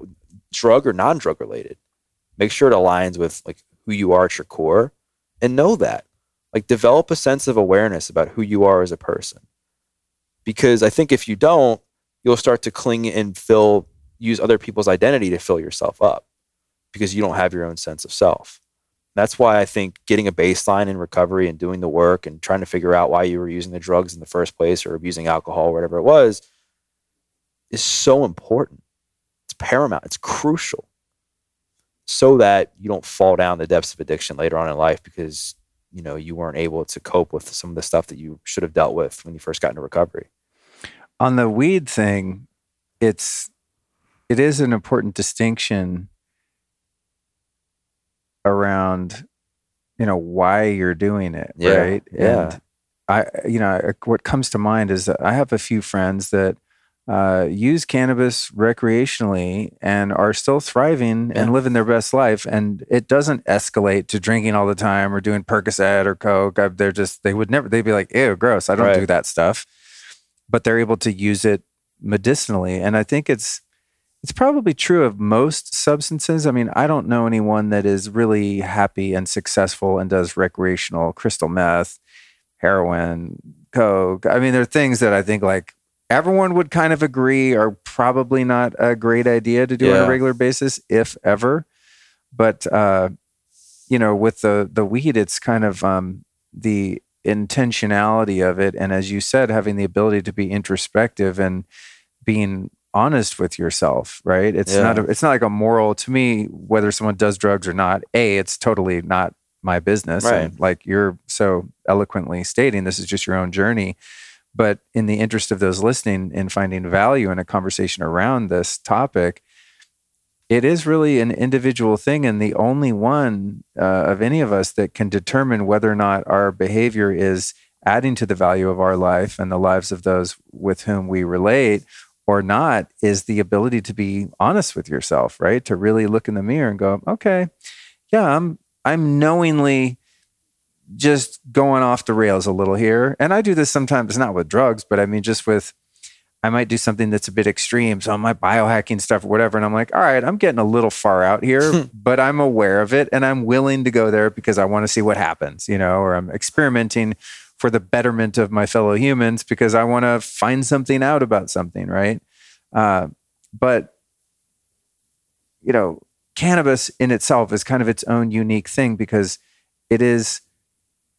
drug or non drug related, make sure it aligns with like who you are at your core and know that. Like, develop a sense of awareness about who you are as a person. Because I think if you don't, you'll start to cling and fill use other people's identity to fill yourself up because you don't have your own sense of self. That's why I think getting a baseline in recovery and doing the work and trying to figure out why you were using the drugs in the first place or abusing alcohol or whatever it was is so important. It's paramount, it's crucial so that you don't fall down the depths of addiction later on in life because you know you weren't able to cope with some of the stuff that you should have dealt with when you first got into recovery. On the weed thing, it's it is an important distinction around you know why you're doing it Yeah, right? yeah. and i you know what comes to mind is that i have a few friends that uh, use cannabis recreationally and are still thriving Yeah. and living their best life. And it doesn't escalate to drinking all the time or doing percocet or coke. I, they're just they would never they'd be like ew gross. I don't do that stuff. But they're able to use it medicinally. And i think it's it's probably true of most substances. I mean, I don't know anyone that is really happy and successful and does recreational crystal meth, heroin, coke. I mean, there are things that I think like everyone would kind of agree are probably not a great idea to do on a regular basis, if ever. But uh, you know, with the the weed, it's kind of um, the intentionality of it, and as you said, having the ability to be introspective and being honest with yourself, right? It's Yeah. not a, it's not like a moral to me whether someone does drugs or not. A, it's totally not my business. And like you're so eloquently stating, this is just your own journey. But in the interest of those listening and finding value in a conversation around this topic, it is really an individual thing, and the only one uh, of any of us that can determine whether or not our behavior is adding to the value of our life and the lives of those with whom we relate or not is the ability to be honest with yourself, right? To really look in the mirror and go, okay, yeah, I'm I'm knowingly just going off the rails a little here. And I do this sometimes not with drugs, but I mean just with I might do something that's a bit extreme. So my biohacking stuff or whatever. And I'm like, all right, I'm getting a little far out here, but I'm aware of it and I'm willing to go there because I want to see what happens, you know, or I'm experimenting for the betterment of my fellow humans because I want to find something out about something, right? Uh, but you know, cannabis in itself is kind of its own unique thing because it is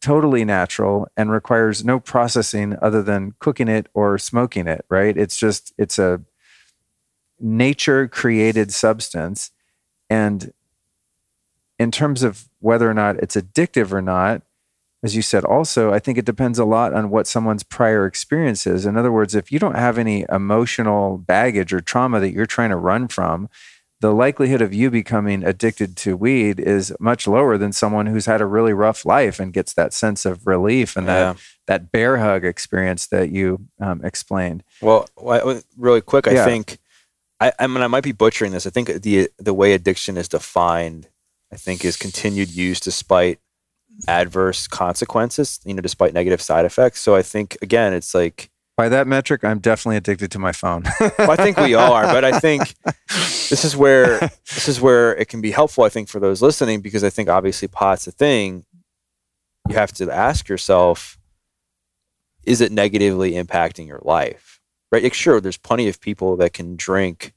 totally natural and requires no processing other than cooking it or smoking it, right? It's just it's a nature created substance and in terms of whether or not it's addictive or not, as you said, also, I think it depends a lot on what someone's prior experience is. In other words, if you don't have any emotional baggage or trauma that you're trying to run from, the likelihood of you becoming addicted to weed is much lower than someone who's had a really rough life and gets that sense of relief and Yeah. that that bear hug experience that you um, explained. Well, wh- really quick, I Yeah. think I, I mean I might be butchering this. I think the the way addiction is defined, I think, is continued use despite adverse consequences. You know, despite negative side effects. So I think again, it's like By that metric, I'm definitely addicted to my phone. well, I think we all are, but I think this is where this is where it can be helpful. I think for those listening, because I think obviously pot's a thing. You have to ask yourself: Is it negatively impacting your life? Right? Like, sure, there's plenty of people that can drink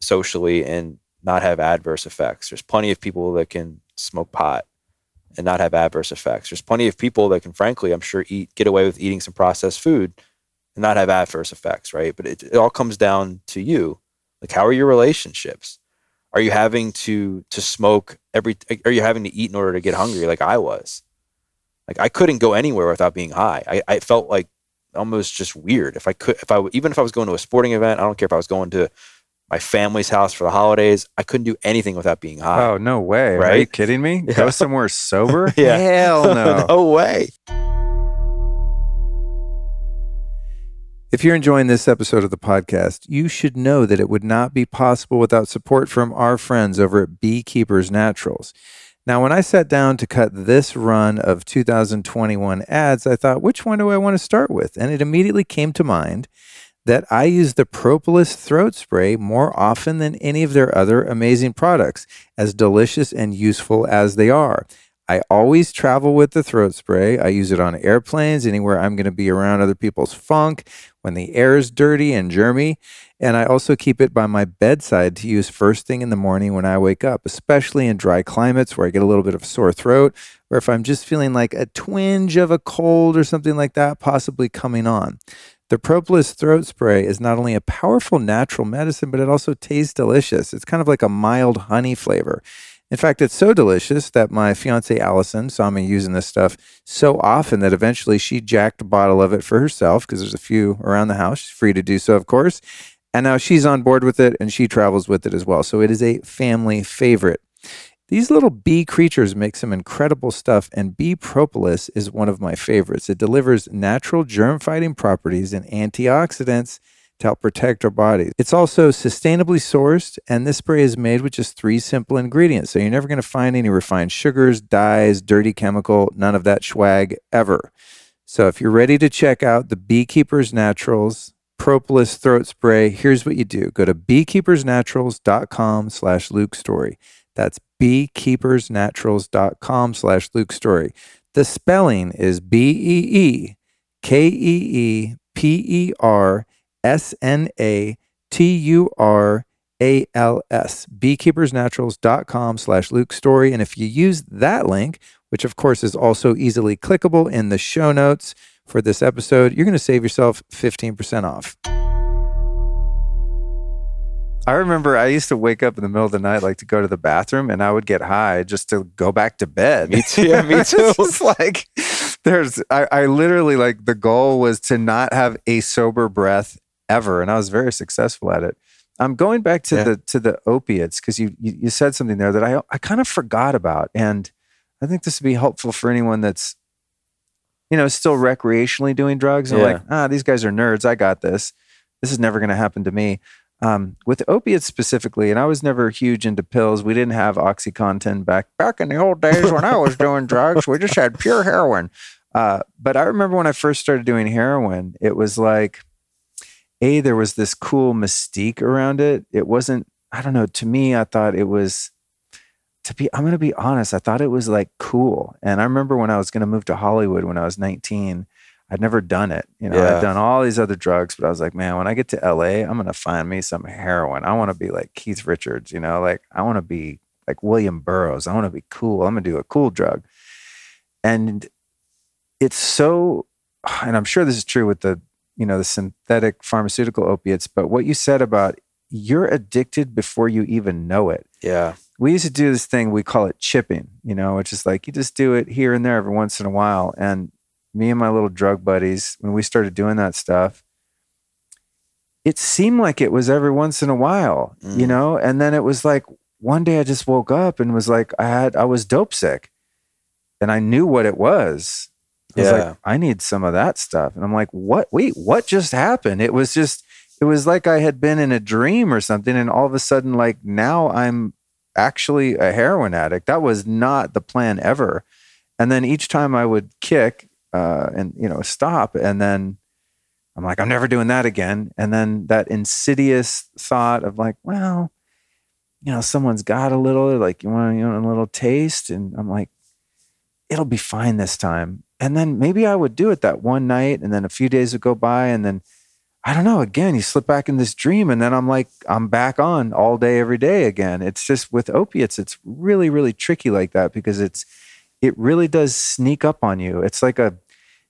socially and not have adverse effects. There's plenty of people that can smoke pot and not have adverse effects. There's plenty of people that can, frankly, I'm sure, eat get away with eating some processed food and not have adverse effects, right? But it, it all comes down to you. Like, how are your relationships? Are you having to to smoke every? Are you having to eat in order to get hungry? Like I was. Like I couldn't go anywhere without being high. I, I felt like almost just weird. If I could, if I even if I was going to a sporting event, I don't care if I was going to my family's house for the holidays. I couldn't do anything without being high. Oh no way! Are you Right? kidding me? Yeah. Go somewhere sober? Yeah. Hell no. no way. If you're enjoying this episode of the podcast, you should know that it would not be possible without support from our friends over at Beekeepers Naturals. Now, when I sat down to cut this run of 2021 ads, I thought, which one do I want to start with? And it immediately came to mind that I use the Propolis throat spray more often than any of their other amazing products, as delicious and useful as they are. I always travel with the throat spray. I use it on airplanes, anywhere I'm going to be around other people's funk, when the air is dirty and germy. And I also keep it by my bedside to use first thing in the morning when I wake up, especially in dry climates where I get a little bit of sore throat, or if I'm just feeling like a twinge of a cold or something like that, possibly coming on. The Propolis throat spray is not only a powerful natural medicine, but it also tastes delicious. It's kind of like a mild honey flavor. In fact, it's so delicious that my fiance Allison saw me using this stuff so often that eventually she jacked a bottle of it for herself because there's a few around the house. She's free to do so, of course. And now she's on board with it and she travels with it as well. So it is a family favorite. These little bee creatures make some incredible stuff, and bee propolis is one of my favorites. It delivers natural germ fighting properties and antioxidants to help protect our bodies. It's also sustainably sourced, and this spray is made with just three simple ingredients. So you're never going to find any refined sugars, dyes, dirty chemical, none of that swag ever. So if you're ready to check out the Beekeepers Naturals Propolis throat spray, here's what you do. Go to beekeepersnaturals.com slash Luke Storey. That's beekeepersnaturals.com slash Luke Storey. The spelling is B E E K E E P E R S N A T U R A L S. Beekeepersnaturals.com slash Luke Storey. And if you use that link, which of course is also easily clickable in the show notes for this episode, you're going to save yourself 15% off. I remember I used to wake up in the middle of the night, like to go to the bathroom, and I would get high just to go back to bed. Me too. Yeah, me It's too. just like there's, I, I literally like the goal was to not have a sober breath ever, and I was very successful at it. I'm going back to Yeah. the to the opiates because you, you you said something there that I I kind of forgot about, and I think this would be helpful for anyone that's you know still recreationally doing drugs and Yeah. like ah these guys are nerds. I got this. This is never going to happen to me um, with opiates specifically, and I was never huge into pills. We didn't have OxyContin back back in the old days when I was doing drugs. We just had pure heroin. Uh, but I remember when I first started doing heroin, it was like, a there was this cool mystique around it. It wasn't. I don't know. To me, I thought it was. To be, I'm going to be honest. I thought it was like cool. And I remember when I was going to move to Hollywood when I was 19. I'd never done it. You know, Yeah. I'd done all these other drugs, but I was like, man, when I get to LA, I'm gonna find me some heroin. I want to be like Keith Richards, you know, like I want to be like William Burroughs. I want to be cool. I'm gonna do a cool drug. And it's so, and I'm sure this is true with the, you know, the synthetic pharmaceutical opiates, but what you said about you're addicted before you even know it Yeah. we used to do this thing we call it chipping you know which is like you just do it here and there every once in a while and me and my little drug buddies when we started doing that stuff it seemed like it was every once in a while you Mm. know and then it was like one day i just woke up and was like i had i was dope sick and i knew what it was I was Yeah. like, I need some of that stuff. And I'm like, what? Wait, what just happened? It was just, it was like I had been in a dream or something. And all of a sudden, like now I'm actually a heroin addict. That was not the plan ever. And then each time I would kick uh, and, you know, stop. And then I'm like, I'm never doing that again. And then that insidious thought of like, well, you know, someone's got a little, like, you want, you want a little taste? And I'm like, it'll be fine this time. And then maybe I would do it that one night, and then a few days would go by, and then I don't know. Again, you slip back in this dream, and then I'm like, I'm back on all day, every day again. It's just with opiates, it's really, really tricky like that because it's it really does sneak up on you. It's like a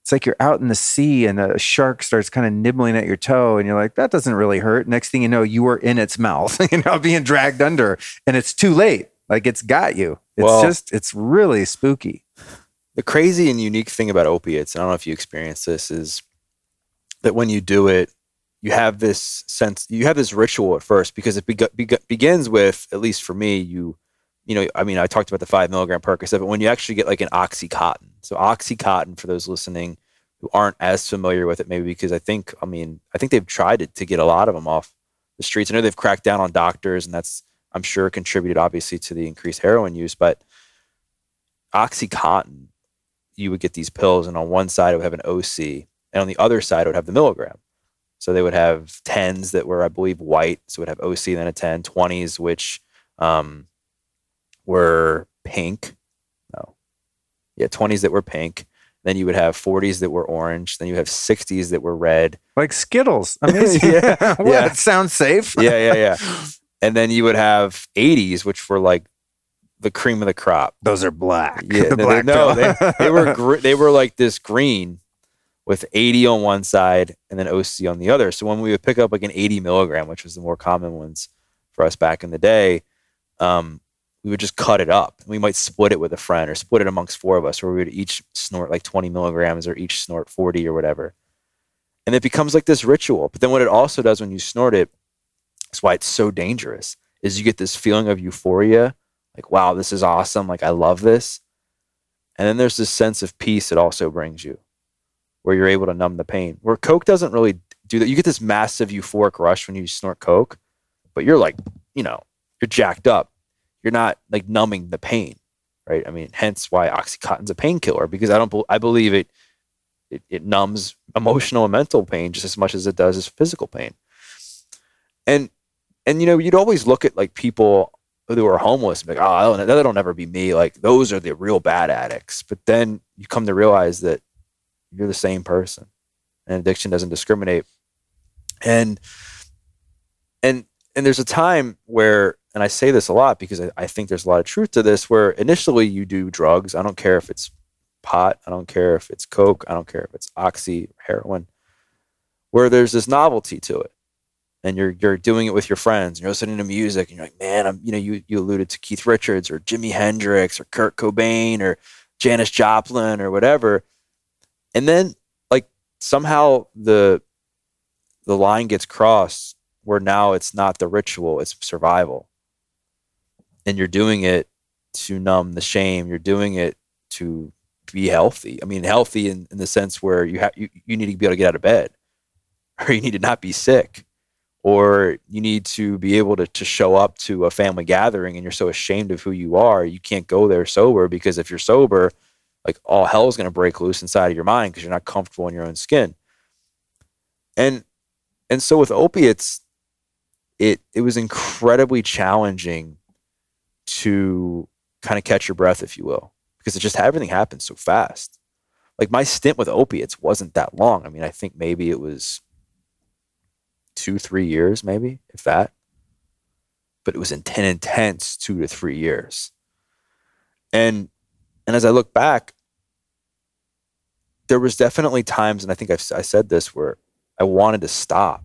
it's like you're out in the sea and a shark starts kind of nibbling at your toe, and you're like, that doesn't really hurt. Next thing you know, you are in its mouth, you know, being dragged under, and it's too late. Like it's got you. It's Well- just it's really spooky. The crazy and unique thing about opiates, I don't know if you experience this, is that when you do it, you have this sense, you have this ritual at first because it beg- beg- begins with, at least for me, you, you know, I mean, I talked about the five milligram Percocet, but when you actually get like an OxyContin. So OxyContin, for those listening who aren't as familiar with it, maybe because I think, I mean, I think they've tried to, get a lot of them off the streets. I know they've cracked down on doctors, and that's, I'm sure, contributed obviously to the increased heroin use. But OxyContin, you would get these pills, and on one side it would have an OC, and on the other side it would have the milligram. So they would have 10s that were, I believe, white. So it would have OC, then a 10, 20s, which um, were pink. No. Yeah, 20s that were pink. Then you would have 40s that were orange. Then you have 60s that were red. Like Skittles. Amazing. Yeah, what? yeah. Sounds safe. Yeah, yeah, yeah. and then you would have 80s, which were like the cream of the crop. Those are black. Yeah, the no, black they, no, they, they were gr- they were like this green with 80 on one side and then OC on the other. So when we would pick up like an 80 milligram, which was the more common ones for us back in the day, um, we would just cut it up. We might split it with a friend or split it amongst four of us, where we would each snort like 20 milligrams or each snort 40 or whatever. And it becomes like this ritual. But then what it also does when you snort it, that's why it's so dangerous, is you get this feeling of euphoria, like, wow, this is awesome. Like, I love this. And then there's this sense of peace it also brings you, where you're able to numb the pain. Where Coke doesn't really do that. You get this massive euphoric rush when you snort Coke, but you're like, you know, you're jacked up. You're not like numbing the pain, right? I mean, hence why OxyContin's a painkiller because I don't, I believe it, it, it numbs emotional and mental pain just as much as it does as physical pain. And, and you know, you'd always look at like people who are homeless like, oh, that'll never be me. Like those are the real bad addicts. But then you come to realize that you're the same person and addiction doesn't discriminate. And, and, and there's a time where, and I say this a lot because I, I think there's a lot of truth to this, where initially you do drugs. I don't care if it's pot, I don't care if it's coke, I don't care if it's oxy, heroin, where there's this novelty to it and you're you're doing it with your friends and you're listening to music and you're like, man, I'm you know, you you alluded to Keith Richards or Jimi Hendrix or Kurt Cobain or Janis Joplin or whatever. And then like somehow the the line gets crossed where now it's not the ritual, it's survival. And you're doing it to numb the shame. You're doing it to be healthy. I mean, healthy in, in the sense where you you, you need to be able to get out of bed or you need to not be sick or you need to be able to, to show up to a family gathering and you're so ashamed of who you are you can't go there sober because if you're sober like all hell's going to break loose inside of your mind because you're not comfortable in your own skin and and so with opiates it it was incredibly challenging to kind of catch your breath if you will because it just everything happened so fast like my stint with opiates wasn't that long i mean i think maybe it was two, three years, maybe, if that. But it was an intense two to three years. And and as I look back, there was definitely times, and I think I've, I said this, where I wanted to stop.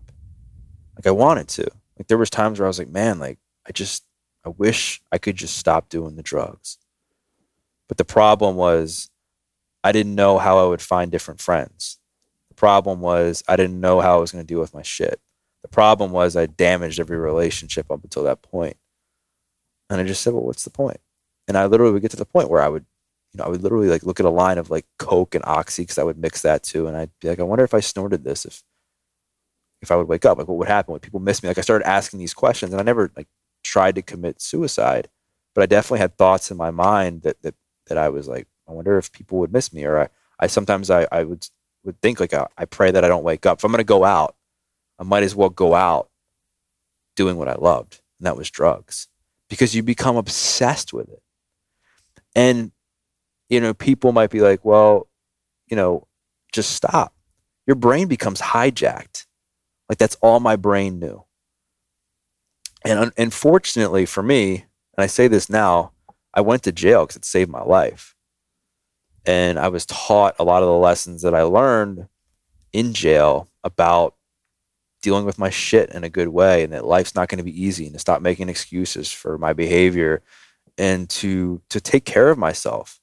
Like I wanted to. Like there was times where I was like, man, like I just, I wish I could just stop doing the drugs. But the problem was, I didn't know how I would find different friends. The problem was, I didn't know how I was going to deal with my shit. The problem was I damaged every relationship up until that point. And I just said, well, what's the point? And I literally would get to the point where I would, you know, I would literally like look at a line of like Coke and Oxy because I would mix that too. And I'd be like, I wonder if I snorted this, if, if I would wake up, like what would happen? Would people miss me? Like I started asking these questions and I never like tried to commit suicide, but I definitely had thoughts in my mind that, that, that I was like, I wonder if people would miss me. Or I, I sometimes I, I would, would think like, I, I pray that I don't wake up. If I'm going to go out, I might as well go out doing what I loved, and that was drugs, because you become obsessed with it. And, you know, people might be like, well, you know, just stop. Your brain becomes hijacked. Like that's all my brain knew. And unfortunately for me, and I say this now, I went to jail because it saved my life. And I was taught a lot of the lessons that I learned in jail about dealing with my shit in a good way and that life's not going to be easy and to stop making excuses for my behavior and to to take care of myself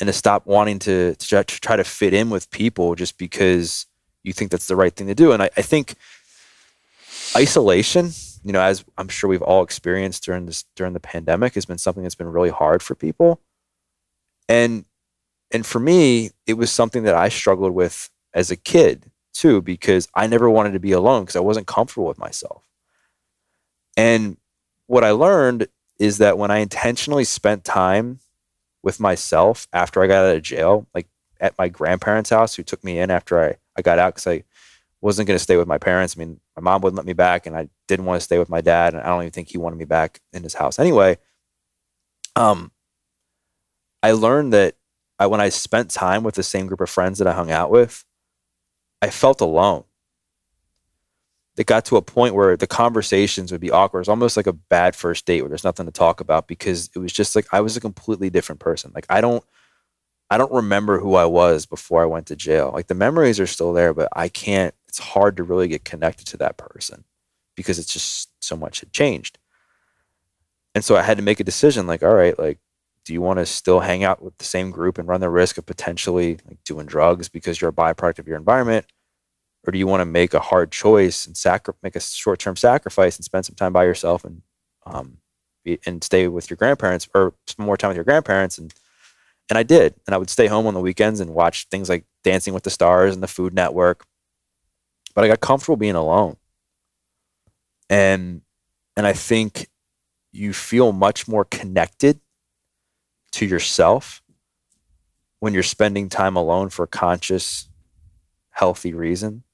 and to stop wanting to, to try to fit in with people just because you think that's the right thing to do and I, I think isolation, you know, as I'm sure we've all experienced during this during the pandemic, has been something that's been really hard for people. And and for me, it was something that I struggled with as a kid too, because I never wanted to be alone because I wasn't comfortable with myself. And what I learned is that when I intentionally spent time with myself after I got out of jail, like at my grandparents' house, who took me in after I, I got out because I wasn't going to stay with my parents. I mean, my mom wouldn't let me back, and I didn't want to stay with my dad, and I don't even think he wanted me back in his house anyway. Um, I learned that I, when I spent time with the same group of friends that I hung out with, I felt alone. It got to a point where the conversations would be awkward. It was almost like a bad first date where there's nothing to talk about because it was just like I was a completely different person. Like I don't I don't remember who I was before I went to jail. Like the memories are still there, but I can't it's hard to really get connected to that person because it's just so much had changed. And so I had to make a decision like, all right, like, do you want to still hang out with the same group and run the risk of potentially like doing drugs because you're a byproduct of your environment? Or do you want to make a hard choice and sacri- make a short term sacrifice and spend some time by yourself and um, be, and stay with your grandparents or spend more time with your grandparents and and I did. And I would stay home on the weekends and watch things like Dancing with the Stars and the Food Network but I got comfortable being alone. And and I think you feel much more connected to yourself when you're spending time alone for a conscious, healthy reason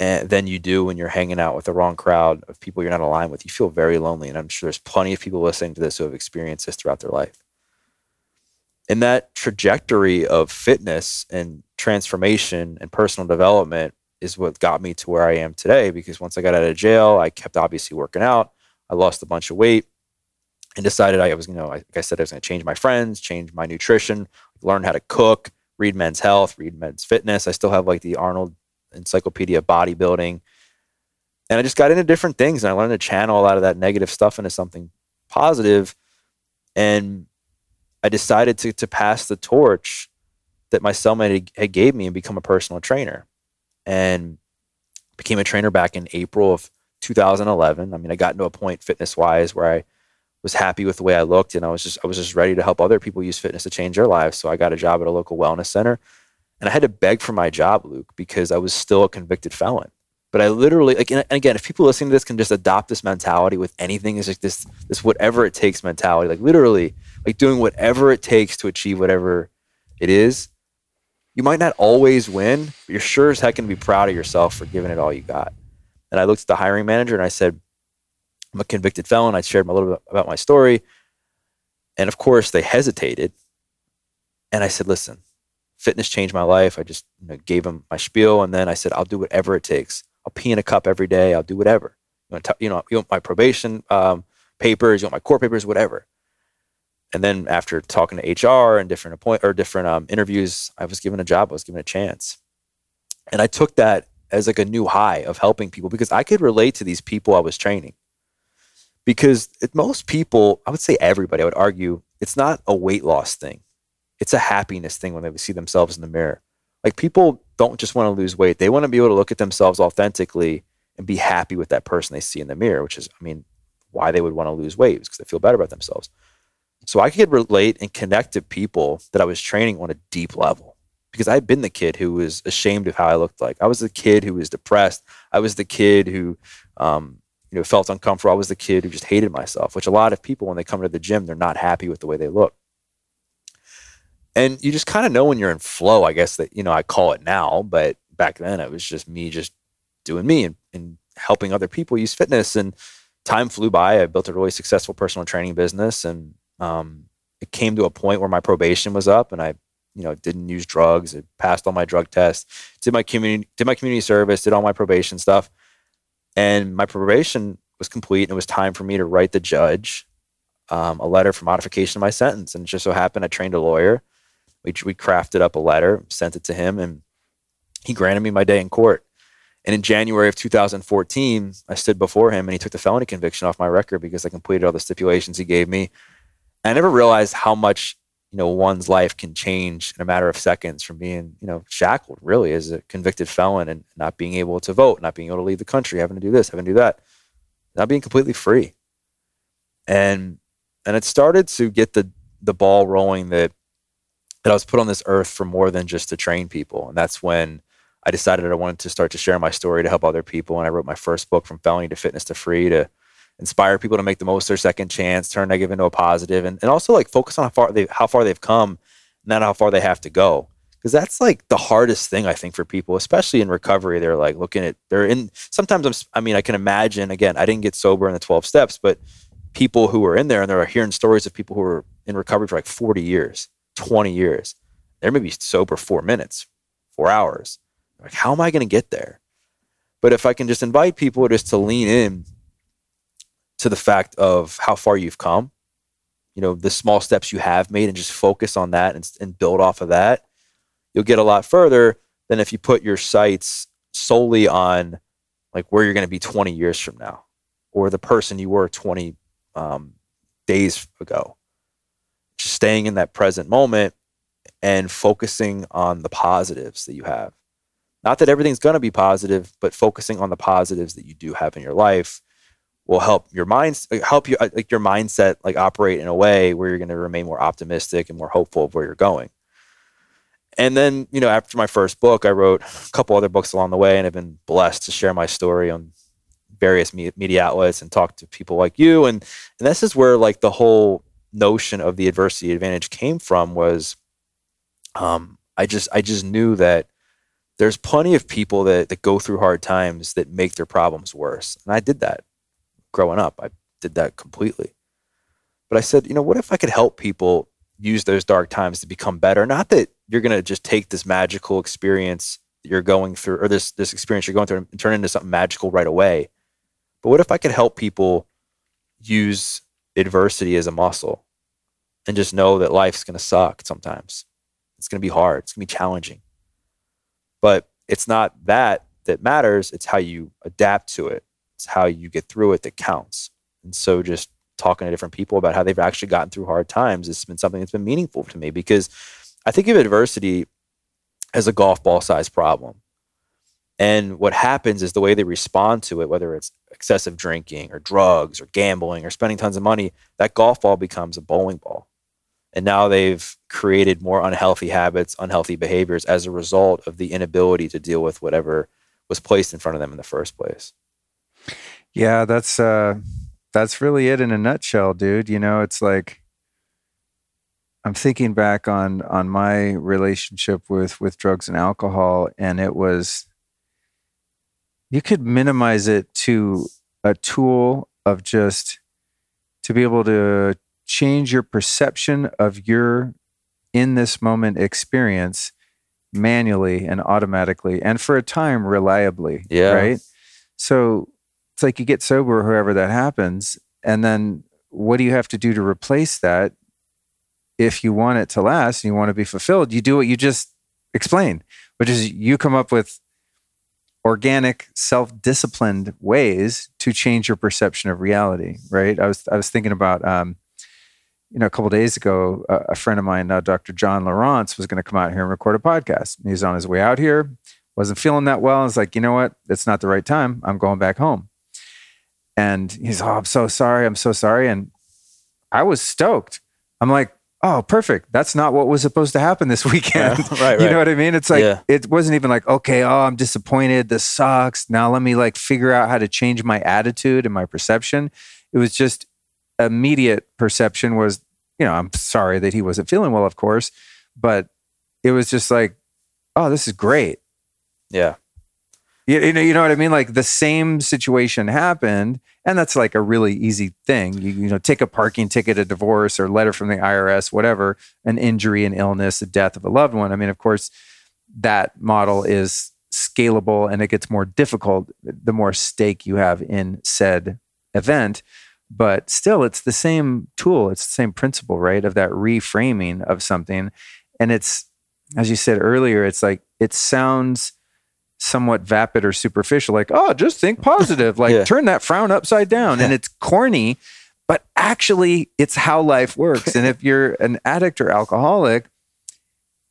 and than you do when you're hanging out with the wrong crowd of people you're not aligned with. You feel very lonely. And I'm sure there's plenty of people listening to this who have experienced this throughout their life. In that trajectory of fitness and transformation and personal development is what got me to where I am today. Because once I got out of jail, I kept obviously working out. I lost a bunch of weight and decided I was, you know, like I said, I was going to change my friends, change my nutrition, learn how to cook, read Men's Health, read Men's Fitness. I still have like the Arnold Encyclopedia of Bodybuilding. And I just got into different things and I learned to channel a lot of that negative stuff into something positive. And I decided to, to pass the torch that my cellmate had gave me and become a personal trainer. And became a trainer back in April of 2011. I mean, I got into a point fitness wise where I was happy with the way I looked and I was just I was just ready to help other people use fitness to change their lives. So I got a job at a local wellness center and I had to beg for my job, Luke, because I was still a convicted felon. But I literally like and again, if people listening to this can just adopt this mentality with anything, it's like this this whatever it takes mentality, like literally like doing whatever it takes to achieve whatever it is you might not always win, but you're sure as heck going to be proud of yourself for giving it all you got. And I looked at the hiring manager and I said, I'm a convicted felon. I shared a little bit about my story. And of course, they hesitated. And I said, listen, fitness changed my life. I just you know, gave them my spiel. And then I said, I'll do whatever it takes. I'll pee in a cup every day. I'll do whatever. You, want, you know, you want my probation um, papers, you want my court papers, whatever and then after talking to HR and different appoint or different um, interviews, I was given a job. I was given a chance, and I took that as like a new high of helping people because I could relate to these people I was training. Because it, most people, I would say everybody, I would argue, it's not a weight loss thing. It's a happiness thing when they see themselves in the mirror. Like people don't just want to lose weight; they want to be able to look at themselves authentically and be happy with that person they see in the mirror. Which is, I mean, why they would want to lose weight because they feel better about themselves. So I could relate and connect to people that I was training on a deep level because I'd been the kid who was ashamed of how I looked like. I was the kid who was depressed. I was the kid who, um, you know, felt uncomfortable. I was the kid who just hated myself, which a lot of people, when they come to the gym, they're not happy with the way they look. And you just kind of know when you're in flow, I guess that, you know, I call it now, but back then it was just me just doing me and, and helping other people use fitness. And time flew by. I built a really successful personal training business and um, it came to a point where my probation was up, and I, you know, didn't use drugs. I passed all my drug tests, did my community, did my community service, did all my probation stuff, and my probation was complete. And it was time for me to write the judge um, a letter for modification of my sentence. And it just so happened I trained a lawyer. We we crafted up a letter, sent it to him, and he granted me my day in court. And in January of 2014, I stood before him and he took the felony conviction off my record because I completed all the stipulations he gave me. I never realized how much you know one's life can change in a matter of seconds from being you know shackled really as a convicted felon and not being able to vote not being able to leave the country having to do this having to do that not being completely free. And and it started to get the the ball rolling that that I was put on this earth for more than just to train people. And that's when I decided I wanted to start to share my story to help other people. And I wrote my first book from felony to fitness to free to inspire people to make the most of their second chance, turn negative into a positive, and, and also like focus on how far they how far they've come, not how far they have to go. Because that's like the hardest thing I think for people, especially in recovery. They're like looking at they're in. Sometimes I'm. I mean, I can imagine. Again, I didn't get sober in the 12 steps, but people who are in there and they're hearing stories of people who are in recovery for like 40 years, 20 years. They may be sober four minutes, four hours. Like, how am I going to get there? But if I can just invite people just to lean in to the fact of how far you've come, you know, the small steps you have made and just focus on that and, and build off of that, you'll get a lot further than if you put your sights solely on like where you're going to be 20 years from now or the person you were 20 um, days ago. Just staying in that present moment and focusing on the positives that you have. Not that everything's going to be positive, but focusing on the positives that you do have in your life will help your mind help you like your mindset like operate in a way where you're going to remain more optimistic and more hopeful of where you're going. And then you know after my first book i wrote a couple other books along the way and i've been blessed to share my story on various media outlets and talk to people like you. And and this is where like the whole notion of the adversity advantage came from was um i just i just knew that there's plenty of people that that go through hard times that make their problems worse. And i did that growing up. I did that completely. But I said, you know, what if I could help people use those dark times to become better? Not that you're going to just take this magical experience you're going through or this this experience you're going through and turn into something magical right away. But what if I could help people use adversity as a muscle and just know that life's going to suck sometimes. It's going to be hard, it's going to be challenging. But it's not that that matters, it's how you adapt to it it's how you get through it that counts. And so just talking to different people about how they've actually gotten through hard times has been something that's been meaningful to me because I think of adversity as a golf ball size problem. And what happens is the way they respond to it, whether it's excessive drinking or drugs or gambling or spending tons of money, that golf ball becomes a bowling ball. And now they've created more unhealthy habits, unhealthy behaviors as a result of the inability to deal with whatever was placed in front of them in the first place. Yeah, that's uh that's really it in a nutshell, dude. You know, it's like I'm thinking back on on my relationship with with drugs and alcohol and it was you could minimize it to a tool of just to be able to change your perception of your in this moment experience manually and automatically and for a time reliably yeah. right so it's like you get sober, whoever that happens, and then what do you have to do to replace that? If you want it to last and you want to be fulfilled, you do what you just explained, which is you come up with organic, self-disciplined ways to change your perception of reality. Right? I was I was thinking about. Um, you know, a couple days ago, a, friend of mine, uh, Dr. John Lieurance, was going to come out here and record a podcast. He's on his way out here, wasn't feeling that well. I was like, you know what? It's not the right time. I'm going back home. And he's, oh, I'm so sorry. I'm so sorry. And I was stoked. I'm like, oh, perfect. That's not what was supposed to happen this weekend. Yeah, right, right. You know what I mean? It's like, yeah. it wasn't even like, okay, oh, I'm disappointed. This sucks. Now let me like figure out how to change my attitude and my perception. It was just immediate perception was, you know, I'm sorry that he wasn't feeling well, of course, but it was just like, oh, this is great. Yeah. You, you, know, you know what I mean? Like the same situation happened, and that's like a really easy thing. You, you know, take a parking ticket, a divorce, or letter from the IRS, whatever, an injury, an illness, a death of a loved one. I mean, of course, that model is scalable and it gets more difficult the more stake you have in said event. But still, it's the same tool, it's the same principle, right? Of that reframing of something. And it's, as you said earlier, it's like, it sounds somewhat vapid or superficial, like, oh, just think positive, like yeah. turn that frown upside down. And it's corny, But actually, it's how life works. and if you're an addict or alcoholic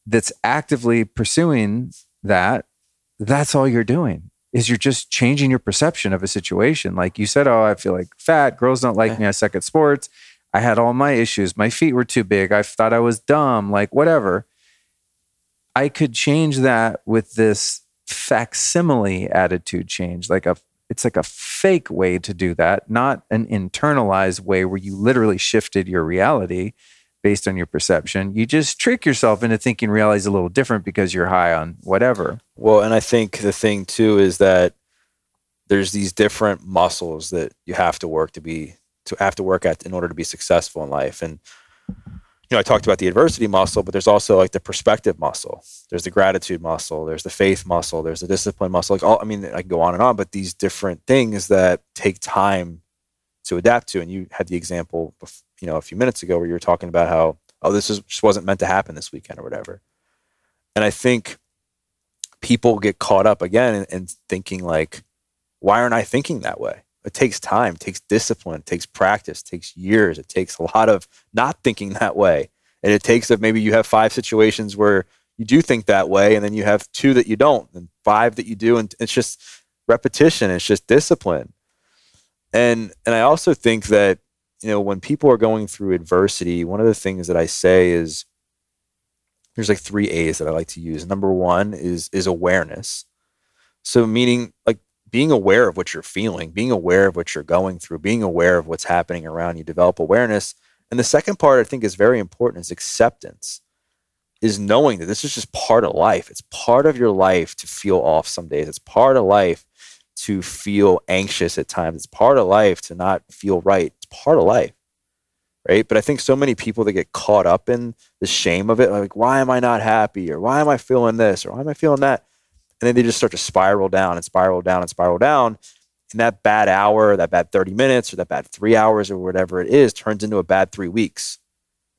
that's actively pursuing that, that's all you're doing is you're just changing your perception of a situation. Like you said, oh, I feel like fat. Girls don't like me. I suck at sports. I had all my issues. My feet were too big. I thought I was dumb, like whatever. I could change that with this facsimile attitude change, like a it's like a fake way to do that, not an internalized way where you literally shifted your reality based on your perception. You just trick yourself into thinking reality is a little different because you're high on whatever. Well, and I think the thing too is that there's these different muscles that you have to work to be to have to work at in order to be successful in life. And you know, I talked about the adversity muscle, but there's also like the perspective muscle. There's the gratitude muscle. There's the faith muscle. There's the discipline muscle. Like all, I mean, I can go on and on, but these different things that take time to adapt to. And you had the example, you know, a few minutes ago where you were talking about how, oh, this is, just wasn't meant to happen this weekend or whatever. And I think people get caught up again in, in thinking like, why aren't I thinking that way? It takes time, it takes discipline, it takes practice, it takes years, it takes a lot of not thinking that way. And it takes that maybe you have five situations where you do think that way, and then you have two that you don't, and five that you do, and it's just repetition, it's just discipline. And and I also think that you know when people are going through adversity, one of the things that I say is there's like three A's that I like to use. Number one is is awareness. So meaning like being aware of what you're feeling, being aware of what you're going through, being aware of what's happening around you, develop awareness. And the second part I think is very important is acceptance, is knowing that this is just part of life. It's part of your life to feel off some days. It's part of life to feel anxious at times. It's part of life to not feel right. It's part of life. Right. But I think so many people that get caught up in the shame of it, like, why am I not happy? Or why am I feeling this? Or why am I feeling that? And then they just start to spiral down and spiral down and spiral down. And that bad hour that bad 30 minutes or that bad three hours or whatever it is turns into a bad three weeks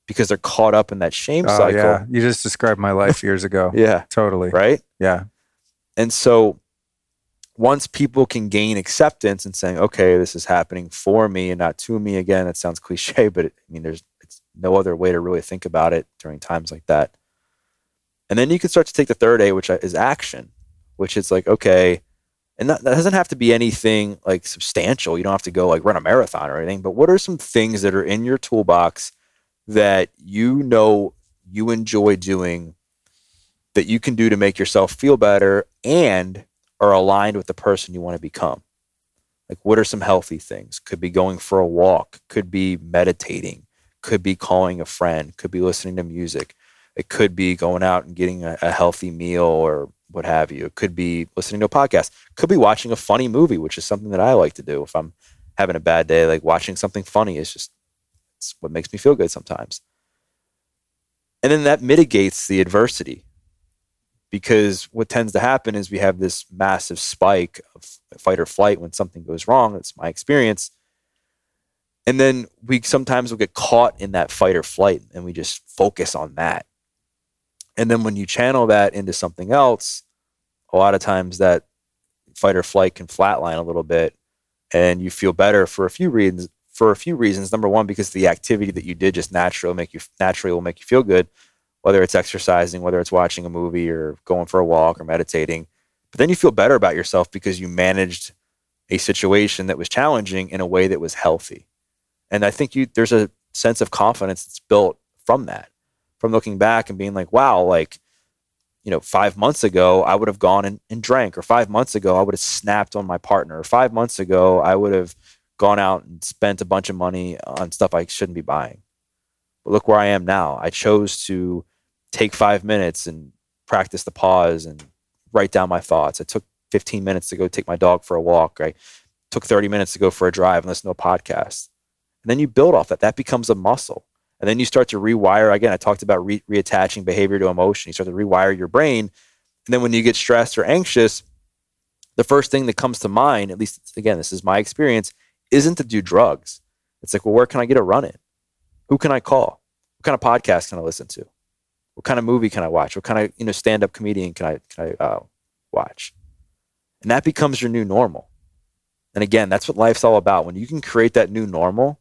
because they're caught up in that shame oh, cycle. yeah. You just described my life years ago. Yeah. Totally. Right? Yeah. And so once people can gain acceptance and saying okay this is happening for me and not to me again it sounds cliche but it, i mean there's it's no other way to really think about it during times like that. And then you can start to take the third a which is action which is like okay and that, that doesn't have to be anything like substantial. You don't have to go like run a marathon or anything but what are some things that are in your toolbox that you know you enjoy doing that you can do to make yourself feel better and are aligned with the person you want to become? Like what are some healthy things? Could be going for a walk could be meditating could be calling a friend could be listening to music. It could be going out and getting a, a healthy meal or what have you. It could be listening to a podcast. Could be watching a funny movie, which is something that I like to do if I'm having a bad day. Like watching something funny is just it's what makes me feel good sometimes. And then that mitigates the adversity because what tends to happen is we have this massive spike of fight or flight when something goes wrong. That's my experience. And then we sometimes will get caught in that fight or flight and we just focus on that. And then when you channel that into something else, a lot of times that fight or flight can flatline a little bit and you feel better for a few reasons for a few reasons. Number one, because the activity that you did just naturally make you naturally will make you feel good, whether it's exercising, whether it's watching a movie or going for a walk or meditating. But then you feel better about yourself because you managed a situation that was challenging in a way that was healthy. And I think you there's a sense of confidence that's built from that from looking back and being like, wow, like, you know, five months ago, I would have gone and, and drank, or five months ago, I would have snapped on my partner, or five months ago, I would have gone out and spent a bunch of money on stuff I shouldn't be buying. But look where I am now. I chose to take five minutes and practice the pause and write down my thoughts. I took 15 minutes to go take my dog for a walk. I took 30 minutes to go for a drive and listen to a podcast. And then you build off that. That becomes a muscle. And then you start to rewire. Again, I talked about re- reattaching behavior to emotion. You start to rewire your brain. And then when you get stressed or anxious, the first thing that comes to mind, at least again, this is my experience, isn't to do drugs. It's like, well, where can I get a run in? Who can I call? What kind of podcast can I listen to? What kind of movie can I watch? What kind of you know stand up comedian can I can I uh, watch? And that becomes your new normal. And again, that's what life's all about. When you can create that new normal,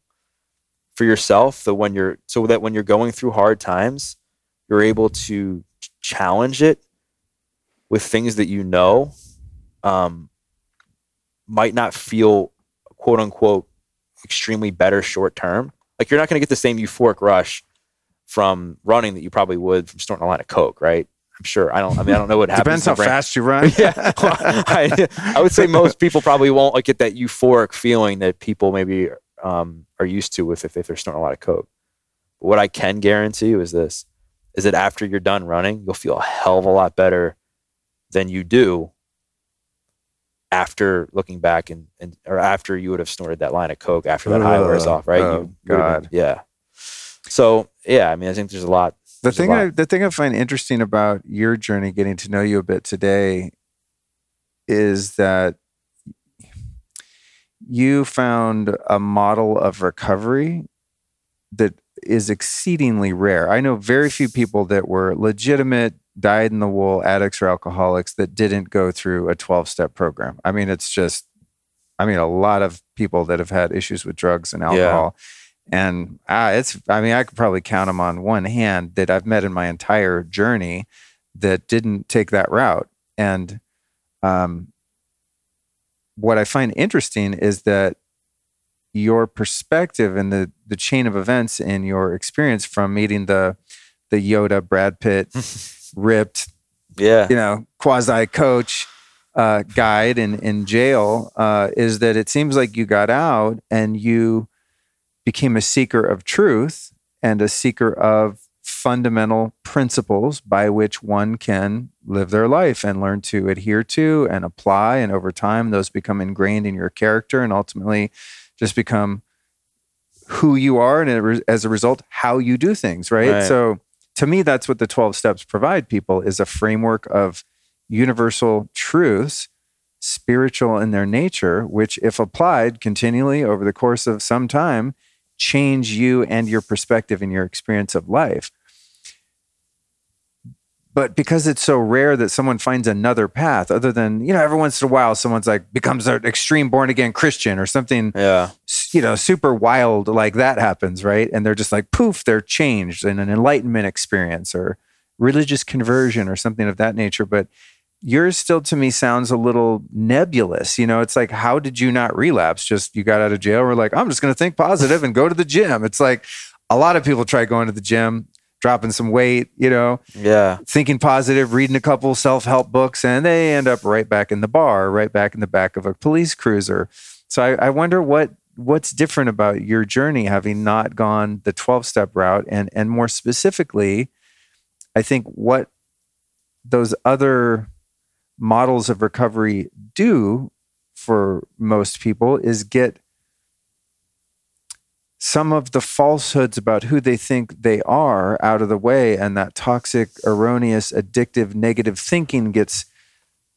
for yourself that when you're so that when you're going through hard times, you're able to challenge it with things that you know um, might not feel quote unquote extremely better short term. Like you're not going to get the same euphoric rush from running that you probably would from snorting a line of coke, right? I'm sure. I don't. I mean, I don't know what happens. Depends how fast you run. yeah, well, I, I would say most people probably won't like get that euphoric feeling that people maybe um, are used to with if, if they're snorting a lot of coke. But what I can guarantee you is this: is that after you're done running, you'll feel a hell of a lot better than you do after looking back and, and or after you would have snorted that line of coke after that high wears off, right? Oh, You would've been- God. yeah. So yeah, I mean, I think there's a lot. the There's thing lot. I, the thing I find interesting about your journey, getting to know you a bit today, is that you found a model of recovery that is exceedingly rare. I know very few people that were legitimate dyed in the wool addicts or alcoholics that didn't go through a 12 step program. I mean, it's just, I mean, a lot of people that have had issues with drugs and alcohol. And ah, it's, I mean, I could probably count them on one hand that I've met in my entire journey that didn't take that route. And um, what I find interesting is that your perspective and the the chain of events in your experience from meeting the the Yoda Brad Pitt ripped Yeah. you know quasi coach uh, guide in in jail uh, is that it seems like you got out and you became a seeker of truth and a seeker of fundamental principles by which one can live their life and learn to adhere to and apply and over time those become ingrained in your character and ultimately just become who you are and as a result how you do things right? Right. so to me that's what the 12 steps provide people is a framework of universal truths spiritual in their nature which if applied continually over the course of some time change you and your perspective and your experience of life but because it's so rare that someone finds another path other than you know every once in a while someone's like becomes an extreme born again christian or something Yeah. you know super wild like that happens right? And they're just like poof they're changed in an enlightenment experience or religious conversion or something of that nature. But yours still to me sounds a little nebulous you know? It's like how did you not relapse? Just you got out of jail we're like i'm just going to think positive and go to the gym. It's like a lot of people try going to the gym dropping some weight you know Yeah. thinking positive, reading a couple self help books, and they end up right back in the bar, right back in the back of a police cruiser. So I, I wonder what what's different about your journey having not gone the 12 step route and and more specifically i think what those other models of recovery do for most people is get some of the falsehoods about who they think they are out of the way and that toxic erroneous addictive negative thinking gets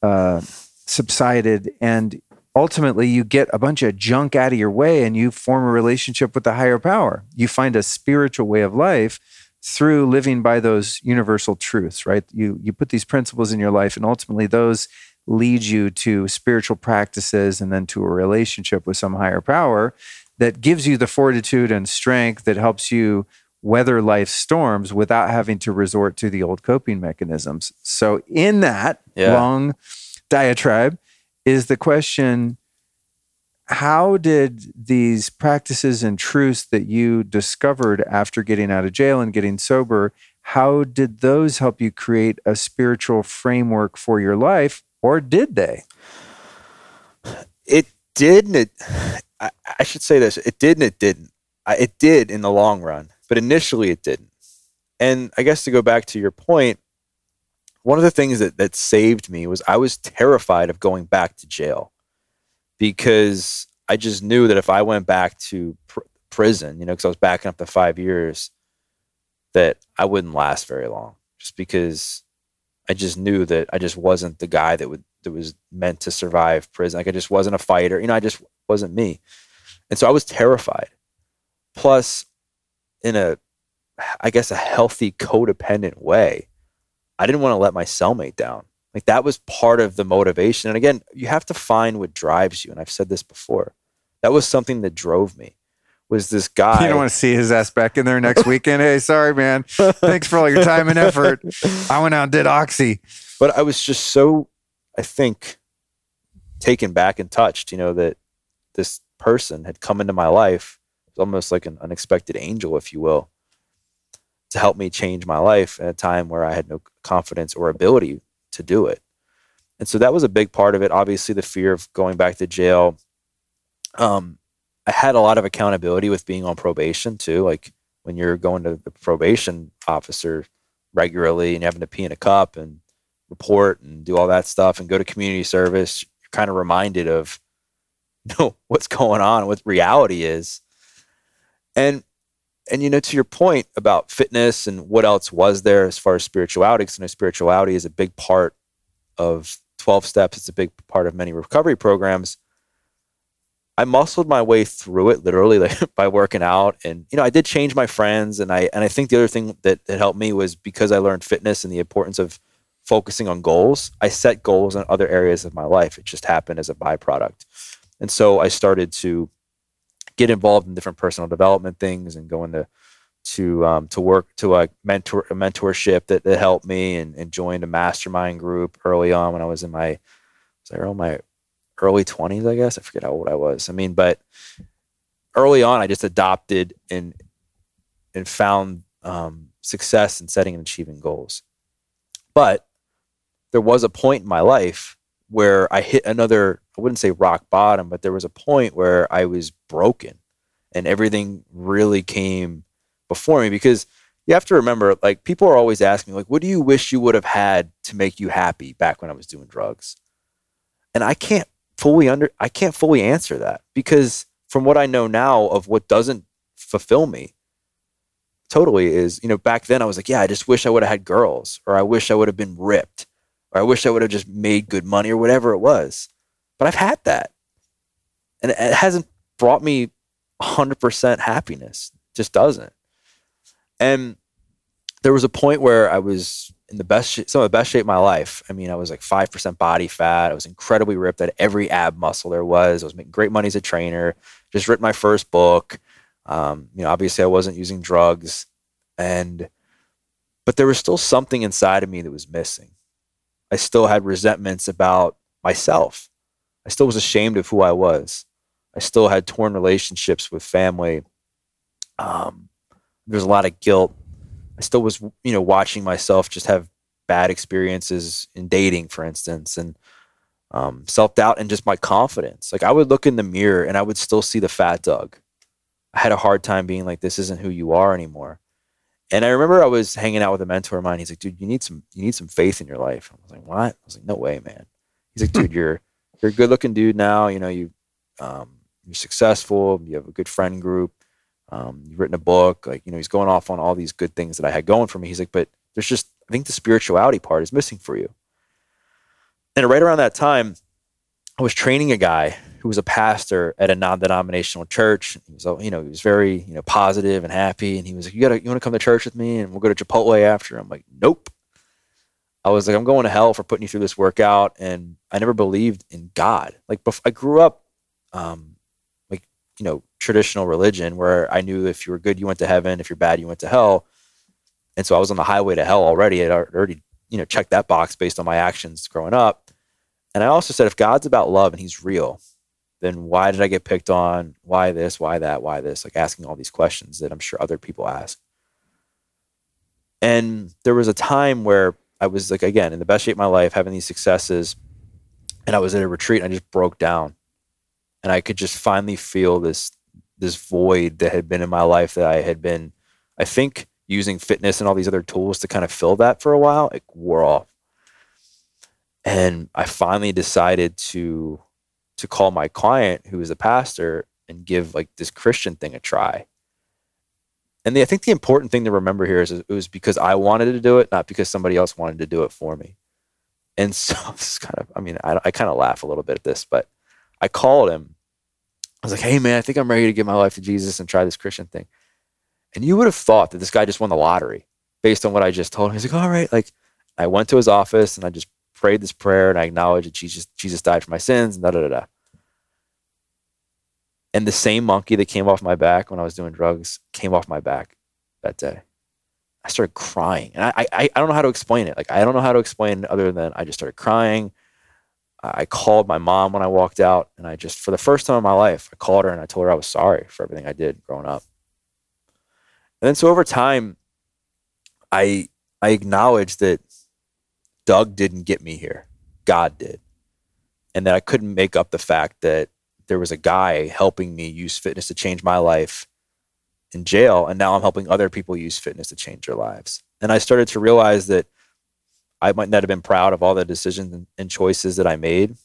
uh, subsided and ultimately you get a bunch of junk out of your way and you form a relationship with the higher power. You find a spiritual way of life through living by those universal truths right? You you put these principles in your life and ultimately those lead you to spiritual practices and then to a relationship with some higher power that gives you the fortitude and strength that helps you weather life's storms without having to resort to the old coping mechanisms. So in that Yeah. long diatribe is the question how did these practices and truths that you discovered after getting out of jail and getting sober how did those help you create a spiritual framework for your life or did they? It did and it I, I should say this. It did and it didn't. I, it did in the long run, but initially it didn't. And I guess to go back to your point, one of the things that, that saved me was I was terrified of going back to jail because I just knew that if I went back to pr- prison, you know, because I was backing up to five years, that I wouldn't last very long just because I just knew that I just wasn't the guy that would that was meant to survive prison. Like I just wasn't a fighter. You know, I just wasn't me. And so I was terrified. Plus, in a I guess a healthy codependent way, I didn't want to let my cellmate down. Like that was part of the motivation. And again, you have to find what drives you. And I've said this before. That was something that drove me. was this guy. You don't want to see his ass back in there next weekend. hey, sorry, man. Thanks for all your time and effort. I went out and did Oxy. But I was just so, I think, taken back and touched, you know, that this person had come into my life. Almost like an unexpected angel, if you will, to help me change my life at a time where I had no confidence or ability to do it. And so that was a big part of it. Obviously, the fear of going back to jail. Um, I had a lot of accountability with being on probation too. Like when you're going to the probation officer regularly and having to pee in a cup and report and do all that stuff and go to community service, you're kind of reminded of you know what's going on, what reality is. And and you know, to your point about fitness and what else was there as far as spirituality, because you know, spirituality is a big part of 12 steps. It's a big part of many recovery programs. I muscled my way through it literally like by working out. And, you know, I did change my friends. And I, and I think the other thing that, that helped me was because I learned fitness and the importance of focusing on goals. I set goals in other areas of my life. It just happened as a byproduct. And so I started to get involved in different personal development things and go into to um, to work to a mentor a mentorship that, that helped me and, and joined a mastermind group early on when I was in my was I in my early twenties I guess I forget how old I was I mean but early on I just adopted and and found um, success in setting and achieving goals but there was a point in my life where I hit another I wouldn't say rock bottom but there was a point where I was broken and everything really came before me because you have to remember like people are always asking like what do you wish you would have had to make you happy back when I was doing drugs? And I can't fully under I can't fully answer that because from what I know now of what doesn't fulfill me totally is you know back then I was like yeah I just wish I would have had girls or I wish I would have been ripped or I wish I would have just made good money or whatever it was but I've had that and it hasn't brought me 100% happiness it just doesn't and there was a point where I was in the best, some of the best shape of my life. I mean, I was like 5% body fat. I was incredibly ripped at every ab muscle there was. I was making great money as a trainer, just written my first book. Um, you know, obviously I wasn't using drugs and, but there was still something inside of me that was missing. I still had resentments about myself. I still was ashamed of who I was. I still had torn relationships with family. Um, there's a lot of guilt. I still was, you know, watching myself just have bad experiences in dating, for instance, and um, self doubt and just my confidence. Like I would look in the mirror and I would still see the fat Doug. I had a hard time being like, this isn't who you are anymore. And I remember I was hanging out with a mentor of mine. He's like, dude, you need some, you need some faith in your life. I was like, what? I was like, no way, man. He's like, dude, you're, you're a good looking dude now. You know, you, um, you're successful. You have a good friend group. Um, you've written a book. Like, you know, he's going off on all these good things that I had going for me. He's like, but there's just, I think the spirituality part is missing for you. And right around that time, I was training a guy who was a pastor at a non-denominational church. He was, you know, he was very, you know, positive and happy. And he was like, "You gotta, you want to come to church with me, and we'll go to Chipotle after." I'm like, "Nope." I was like, "I'm going to hell for putting you through this workout," and I never believed in God. Like, I grew up, um, like, you know, traditional religion where I knew if you were good, you went to heaven. If you're bad, you went to hell. And so I was on the highway to hell already. I already, you know, checked that box based on my actions growing up. And I also said, if God's about love and he's real, then why did I get picked on? Why this? Why that? Why this? Like asking all these questions that I'm sure other people ask. And there was a time where I was like, again, in the best shape of my life, having these successes. And I was at a retreat and I just broke down. And I could just finally feel this this void that had been in my life that I had been, I think, using fitness and all these other tools to kind of fill that for a while. It wore off. And I finally decided to to call my client who is a pastor and give like this Christian thing a try. And the, I think the important thing to remember here is it was because I wanted to do it, not because somebody else wanted to do it for me. And so this kind of, I mean, I, I kind of laugh a little bit at this, but I called him. I was like, hey, man, I think I'm ready to give my life to Jesus and try this Christian thing. And you would have thought that this guy just won the lottery based on what I just told him. He's like, all right. Like, I went to his office and I just prayed this prayer and I acknowledged that Jesus, Jesus died for my sins and da da da da. And the same monkey that came off my back when I was doing drugs came off my back that day. I started crying. And I, I, I don't know how to explain it. Like, I don't know how to explain it other than I just started crying. I called my mom when I walked out. And I just, for the first time in my life, I called her and I told her I was sorry for everything I did growing up. And then so over time, I, I acknowledged that Doug didn't get me here. God did. And that I couldn't make up the fact that there was a guy helping me use fitness to change my life in jail. And now I'm helping other people use fitness to change their lives. And I started to realize that I might not have been proud of all the decisions and choices that I made,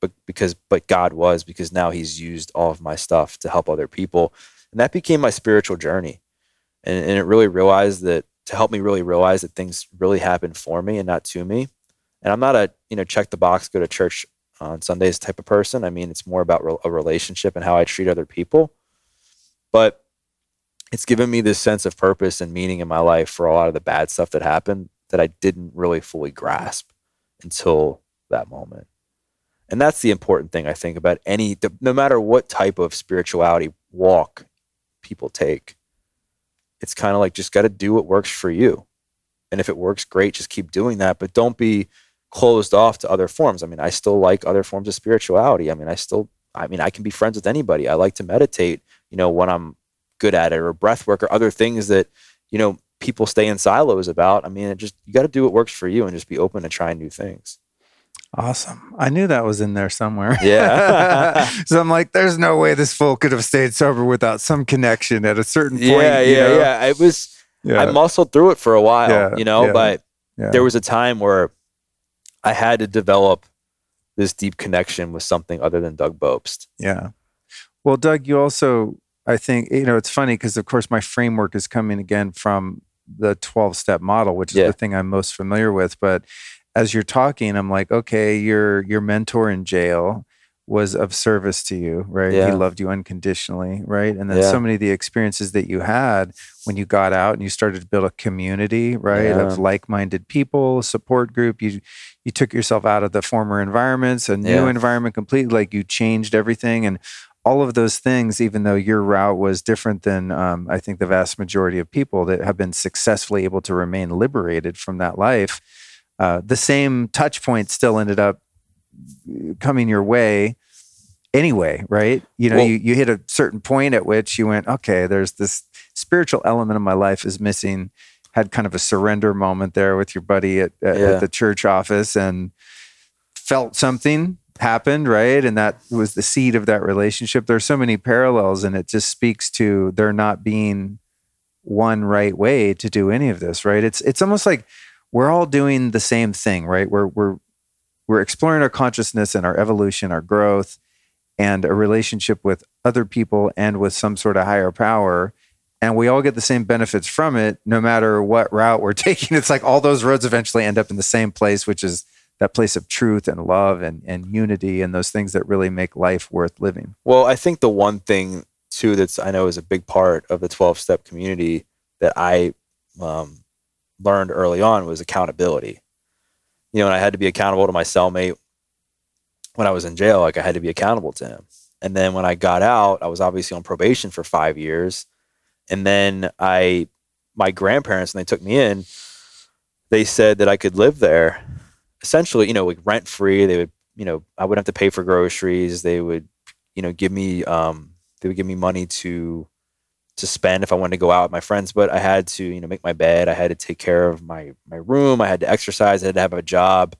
but because, but God was, because now He's used all of my stuff to help other people. And that became my spiritual journey. And, and it really realized that to help me really realize that things really happen for me and not to me. And I'm not a, you know, check the box, go to church on Sundays type of person. I mean, it's more about a relationship and how I treat other people. But it's given me this sense of purpose and meaning in my life for a lot of the bad stuff that happened that I didn't really fully grasp until that moment. And that's the important thing I think about any, no matter what type of spirituality walk people take. It's kind of like just got to do what works for you. And if it works, great, just keep doing that. But don't be closed off to other forms. I mean, I still like other forms of spirituality. I mean, I still, I mean, I can be friends with anybody. I like to meditate, you know, when I'm good at it or breath work or other things that, you know, people stay in silos about. I mean, it just, you got to do what works for you and just be open to trying new things. Awesome. I knew that was in there somewhere. Yeah. so I'm like, there's no way this fool could have stayed sober without some connection at a certain point. Yeah, yeah, know? yeah. It was, yeah. I muscled through it for a while, yeah, you know, yeah, but there was a time where I had to develop this deep connection with something other than Doug Bopst. Yeah. Well, Doug, you also, I think, you know, it's funny because, of course, my framework is coming again from the 12 step model, which is the thing I'm most familiar with. But as you're talking, I'm like, okay, your your mentor in jail was of service to you, right? Yeah. He loved you unconditionally, right? And then yeah. so many of the experiences that you had when you got out and you started to build a community, right, yeah. of like-minded people, support group. You you took yourself out of the former environments, a new environment completely. Like you changed everything, and all of those things. Even though your route was different than um, I think the vast majority of people that have been successfully able to remain liberated from that life, uh, the same touch point still ended up coming your way anyway, right? You know, well, you, you hit a certain point at which you went, okay, there's this spiritual element of my life is missing. Had kind of a surrender moment there with your buddy at, at, yeah. at the church office and felt something happened, right? And that was the seed of that relationship. There's so many parallels, and it just speaks to there not being one right way to do any of this, right? It's it's almost like we're all doing the same thing, right? We're we're we're exploring our consciousness and our evolution, our growth, and a relationship with other people and with some sort of higher power. And we all get the same benefits from it, no matter what route we're taking. It's like all those roads eventually end up in the same place, which is that place of truth and love and, and unity and those things that really make life worth living. Well, I think the one thing too that's I know is a big part of the 12 step community that I um, learned early on was accountability you know, and I had to be accountable to my cellmate when I was in jail. Like I had to be accountable to him. And then when I got out, I was obviously on probation for five years. And then I, my grandparents, when they took me in, they said that I could live there essentially, you know, like rent free. They would, you know, I wouldn't have to pay for groceries. They would, you know, give me, um, they would give me money to to spend if I wanted to go out with my friends, but I had to, you know, make my bed. I had to take care of my my room. I had to exercise. I had to have a job,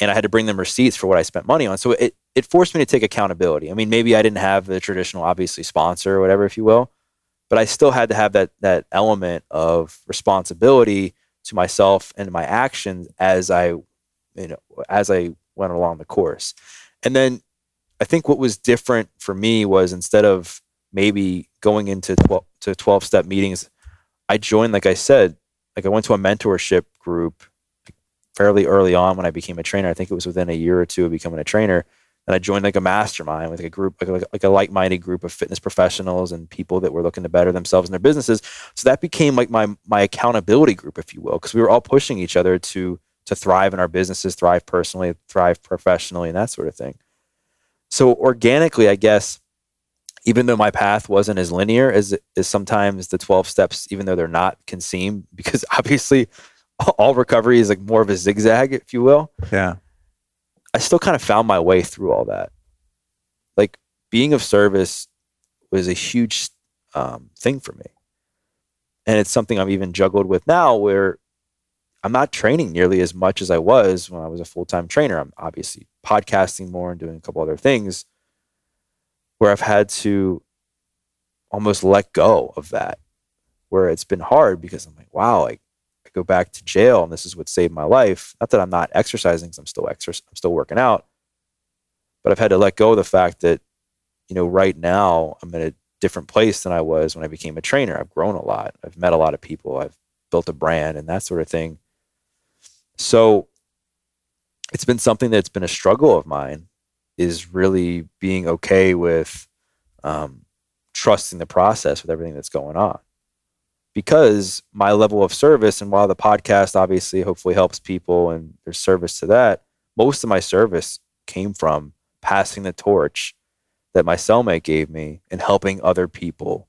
and I had to bring them receipts for what I spent money on. So it it forced me to take accountability. I mean, maybe I didn't have the traditional, obviously, sponsor or whatever, if you will, but I still had to have that that element of responsibility to myself and my actions as I, you know, as I went along the course. And then I think what was different for me was instead of maybe going into 12, to 12 step meetings, I joined, like I said, like I went to a mentorship group fairly early on when I became a trainer. I think it was within a year or two of becoming a trainer. And I joined like a mastermind with like a group, like, like a like-minded group of fitness professionals and people that were looking to better themselves and their businesses. So that became like my my accountability group, if you will, because we were all pushing each other to to thrive in our businesses, thrive personally, thrive professionally, and that sort of thing. So organically, I guess even though my path wasn't as linear as as sometimes the 12 steps even though they're not can seem because obviously all recovery is like more of a zigzag if you will. Yeah. i still kind of found my way through all that. Like being of service was a huge um, thing for me. And it's something i've even juggled with now where i'm not training nearly as much as i was when i was a full-time trainer. I'm obviously podcasting more and doing a couple other things where I've had to almost let go of that, where it's been hard because I'm like, wow, like I go back to jail and this is what saved my life. Not that I'm not exercising, because I'm still exercising, I'm still working out, but I've had to let go of the fact that, you know, right now I'm in a different place than I was when I became a trainer. I've grown a lot. I've met a lot of people. I've built a brand and that sort of thing. So it's been something that's been a struggle of mine is really being okay with um, trusting the process with everything that's going on. Because my level of service, and while the podcast obviously hopefully helps people and there's service to that, most of my service came from passing the torch that my cellmate gave me and helping other people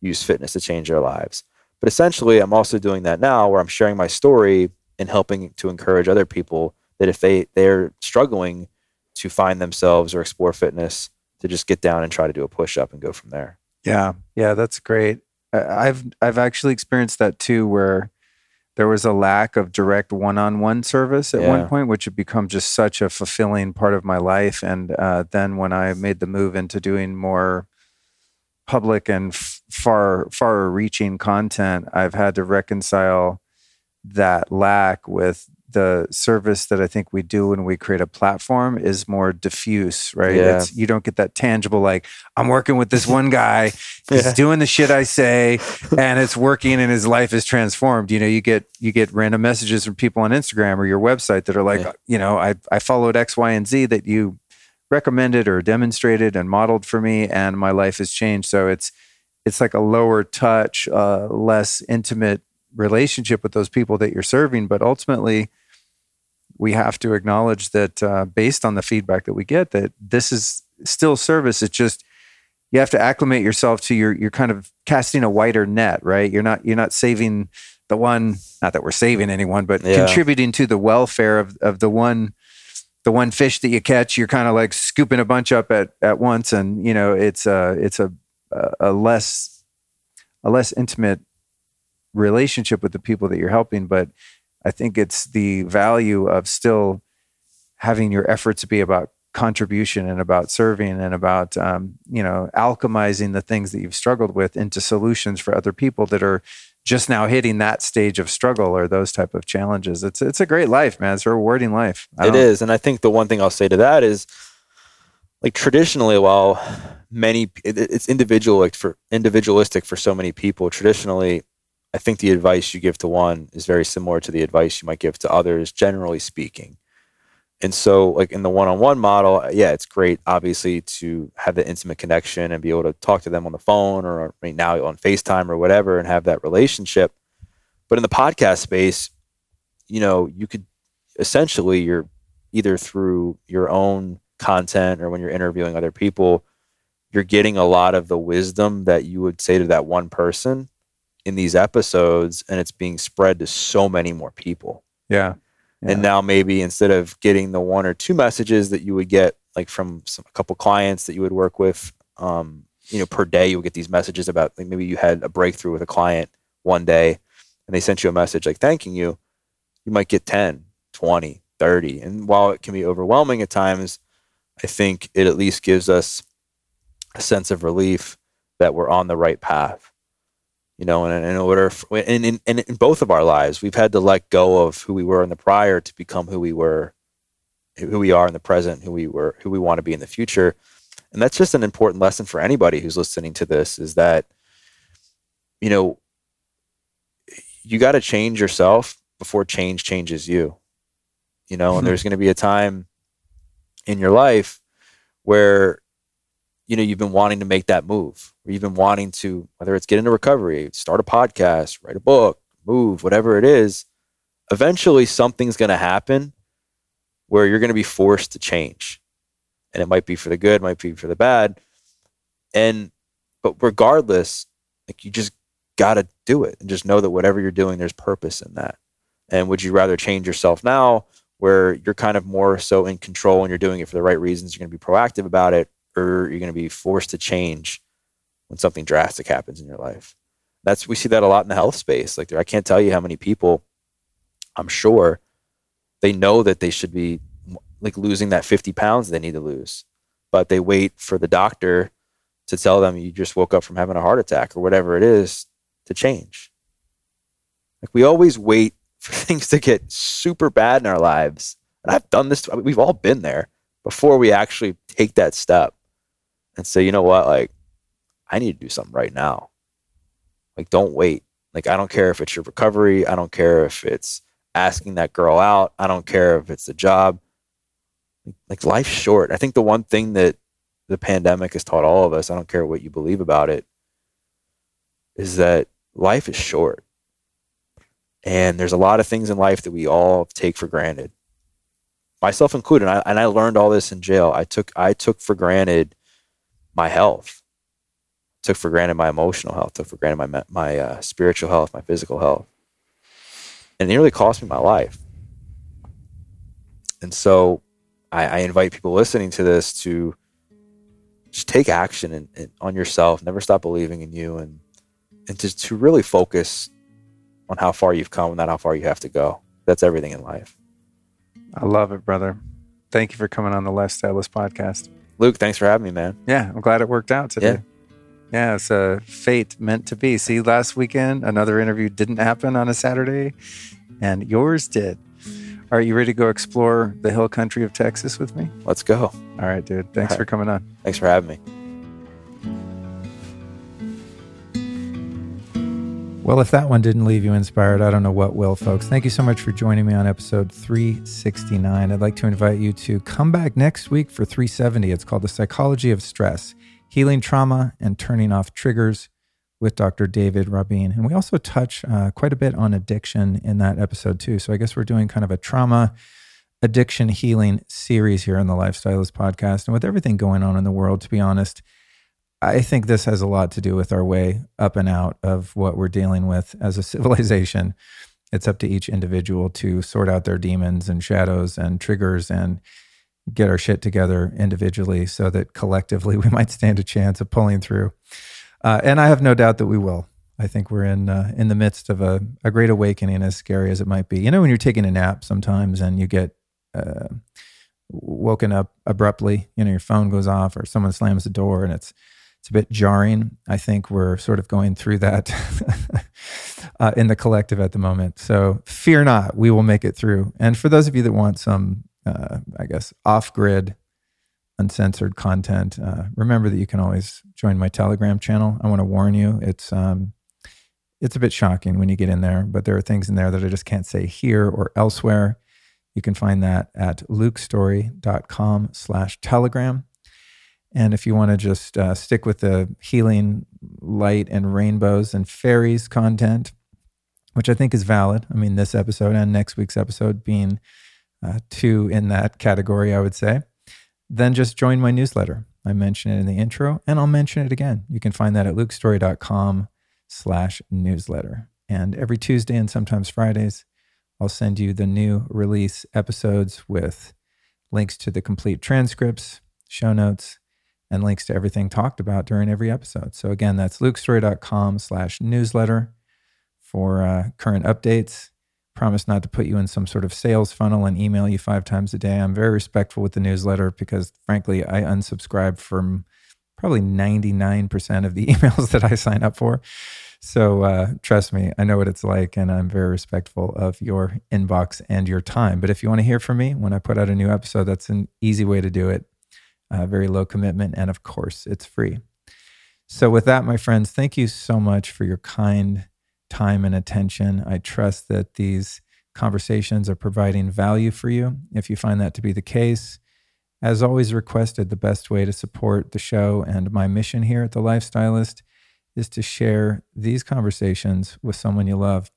use fitness to change their lives. But essentially, I'm also doing that now where I'm sharing my story and helping to encourage other people that if they they're struggling to find themselves or explore fitness to just get down and try to do a push up and go from there. Yeah, yeah, that's great. I've I've actually experienced that too, where there was a lack of direct one-on-one service at yeah. one point, which had become just such a fulfilling part of my life. And uh, then when I made the move into doing more public and f- far far-reaching content, I've had to reconcile that lack with the service that I think we do when we create a platform is more diffuse, right? Yeah. It's, you don't get that tangible, like, I'm working with this one guy, he's yeah. doing the shit I say, and it's working and his life is transformed. You know, you get you get random messages from people on Instagram or your website that are like, yeah. you know, I I followed X, Y, and Z that you recommended or demonstrated and modeled for me, and my life has changed. So it's it's like a lower touch, uh, less intimate relationship with those people that you're serving, but ultimately we have to acknowledge that uh, based on the feedback that we get that this is still service. It's just you have to acclimate yourself to your you're kind of casting a wider net right? You're not you're not saving the one not that we're saving anyone but yeah. contributing to the welfare of of the one the one fish that you catch. You're kind of like scooping a bunch up at at once and you know it's a it's a a less a less intimate relationship with the people that you're helping but I think it's the value of still having your efforts be about contribution and about serving and about um, you know alchemizing the things that you've struggled with into solutions for other people that are just now hitting that stage of struggle or those type of challenges. It's it's a great life, man. It's a rewarding life. It is, and I think the one thing I'll say to that is, like traditionally, while many it, it's individual like for individualistic for so many people. Traditionally, I think the advice you give to one is very similar to the advice you might give to others, generally speaking. And so, like in the one on one model, yeah, it's great, obviously, to have the intimate connection and be able to talk to them on the phone or right now on FaceTime or whatever and have that relationship. But in the podcast space, you know, you could essentially, you're either through your own content or when you're interviewing other people, you're getting a lot of the wisdom that you would say to that one person in these episodes and it's being spread to so many more people. Yeah. yeah. And now maybe instead of getting the one or two messages that you would get like from some, a couple clients that you would work with, um, you know, per day, you would get these messages about like maybe you had a breakthrough with a client one day and they sent you a message like thanking you. You might get 10, 20, 30. And while it can be overwhelming at times, I think it at least gives us a sense of relief that we're on the right path you know, and in order, for, in, in, in both of our lives, we've had to let go of who we were in the prior to become who we were, who we are in the present, who we were, who we want to be in the future. And that's just an important lesson for anybody who's listening to this is that, you know, you got to change yourself before change changes you, you know, and mm-hmm. there's going to be a time in your life where you know you've been wanting to make that move or you've been wanting to whether it's get into recovery start a podcast write a book move whatever it is eventually something's going to happen where you're going to be forced to change and it might be for the good might be for the bad And but regardless, like you just got to do it and just know that whatever you're doing, there's purpose in that. And would you rather change yourself now where you're kind of more so in control and you're doing it for the right reasons, you're going to be proactive about it, you're going to be forced to change when something drastic happens in your life? That's we see that a lot in the health space. Like there, I can't tell you how many people I'm sure they know that they should be like losing that 50 pounds they need to lose, but they wait for the doctor to tell them you just woke up from having a heart attack or whatever it is to change. Like we always wait for things to get super bad in our lives. And I've done this, we've all been there before we actually take that step and say, you know what, like, I need to do something right now. Like, don't wait. Like, I don't care if it's your recovery. I don't care if it's asking that girl out. I don't care if it's the job. Like, life's short. I think the one thing that the pandemic has taught all of us, I don't care what you believe about it, is that life is short. And there's a lot of things in life that we all take for granted, myself included. And I, and I learned all this in jail. I took I took for granted my health, took for granted my emotional health, took for granted my my uh, spiritual health, my physical health, and it nearly cost me my life. And so, I, I invite people listening to this to just take action in, in, on yourself. Never stop believing in you, and and to to really focus on how far you've come, not how far you have to go. That's everything in life. I love it, brother. Thank you for coming on the Lifestylist podcast. Luke, thanks for having me, man. Yeah, I'm glad it worked out today. Yeah. Yeah, it's a fate meant to be. See, last weekend, another interview didn't happen on a Saturday, and yours did. Are you ready to go explore the hill country of Texas with me? Let's go. All right, dude. Thanks right. for coming on. Thanks for having me. Well, if that one didn't leave you inspired, I don't know what will, folks. Thank you so much for joining me on episode 369. I'd like to invite you to come back next week for 370. It's called The Psychology of Stress Healing Trauma and Turning Off Triggers with Dr. David Rabin. And we also touch uh, quite a bit on addiction in that episode, too. So I guess we're doing kind of a trauma addiction healing series here on the Lifestylist podcast. And with everything going on in the world, to be honest, I think this has a lot to do with our way up and out of what we're dealing with as a civilization. It's up to each individual to sort out their demons and shadows and triggers and get our shit together individually so that collectively we might stand a chance of pulling through. Uh, and I have no doubt that we will. I think we're in uh, in the midst of a, a great awakening, as scary as it might be. You know, when you're taking a nap sometimes and you get uh, woken up abruptly, you know, your phone goes off or someone slams the door and it's it's a bit jarring. I think we're sort of going through that uh, in the collective at the moment. So fear not, we will make it through. And for those of you that want some, uh, I guess, off grid, uncensored content, uh, remember that you can always join my Telegram channel. I want to warn you, it's um, it's a bit shocking when you get in there, but there are things in there that I just can't say here or elsewhere. You can find that at lukestorey.com slash telegram. And if you want to just uh, stick with the healing light and rainbows and fairies content, which I think is valid. I mean, this episode and next week's episode being uh, two in that category, I would say. Then just join my newsletter. I mention it in the intro, and I'll mention it again. You can find that at lukestorey.com slash newsletter. And every Tuesday and sometimes Fridays, I'll send you the new release episodes with links to the complete transcripts, show notes, and links to everything talked about during every episode. So again, that's lukestorey.com slash newsletter for uh, current updates. Promise not to put you in some sort of sales funnel and email you five times a day. I'm very respectful with the newsletter because frankly, I unsubscribe from probably 99% of the emails that I sign up for. So uh, trust me, I know what it's like, and I'm very respectful of your inbox and your time. But if you want to hear from me when I put out a new episode, that's an easy way to do it uh, very low commitment, and of course, it's free. So, with that, my friends, thank you so much for your kind time and attention. I trust that these conversations are providing value for you. If you find that to be the case, as always requested, the best way to support the show and my mission here at The Lifestylist is to share these conversations with someone you love,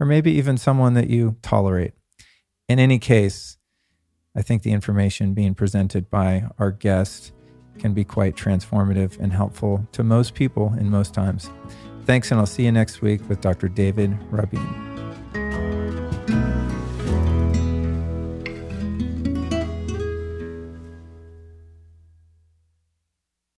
or maybe even someone that you tolerate. In any case, I think the information being presented by our guest can be quite transformative and helpful to most people in most times. Thanks, and I'll see you next week with Dr. David Rabin.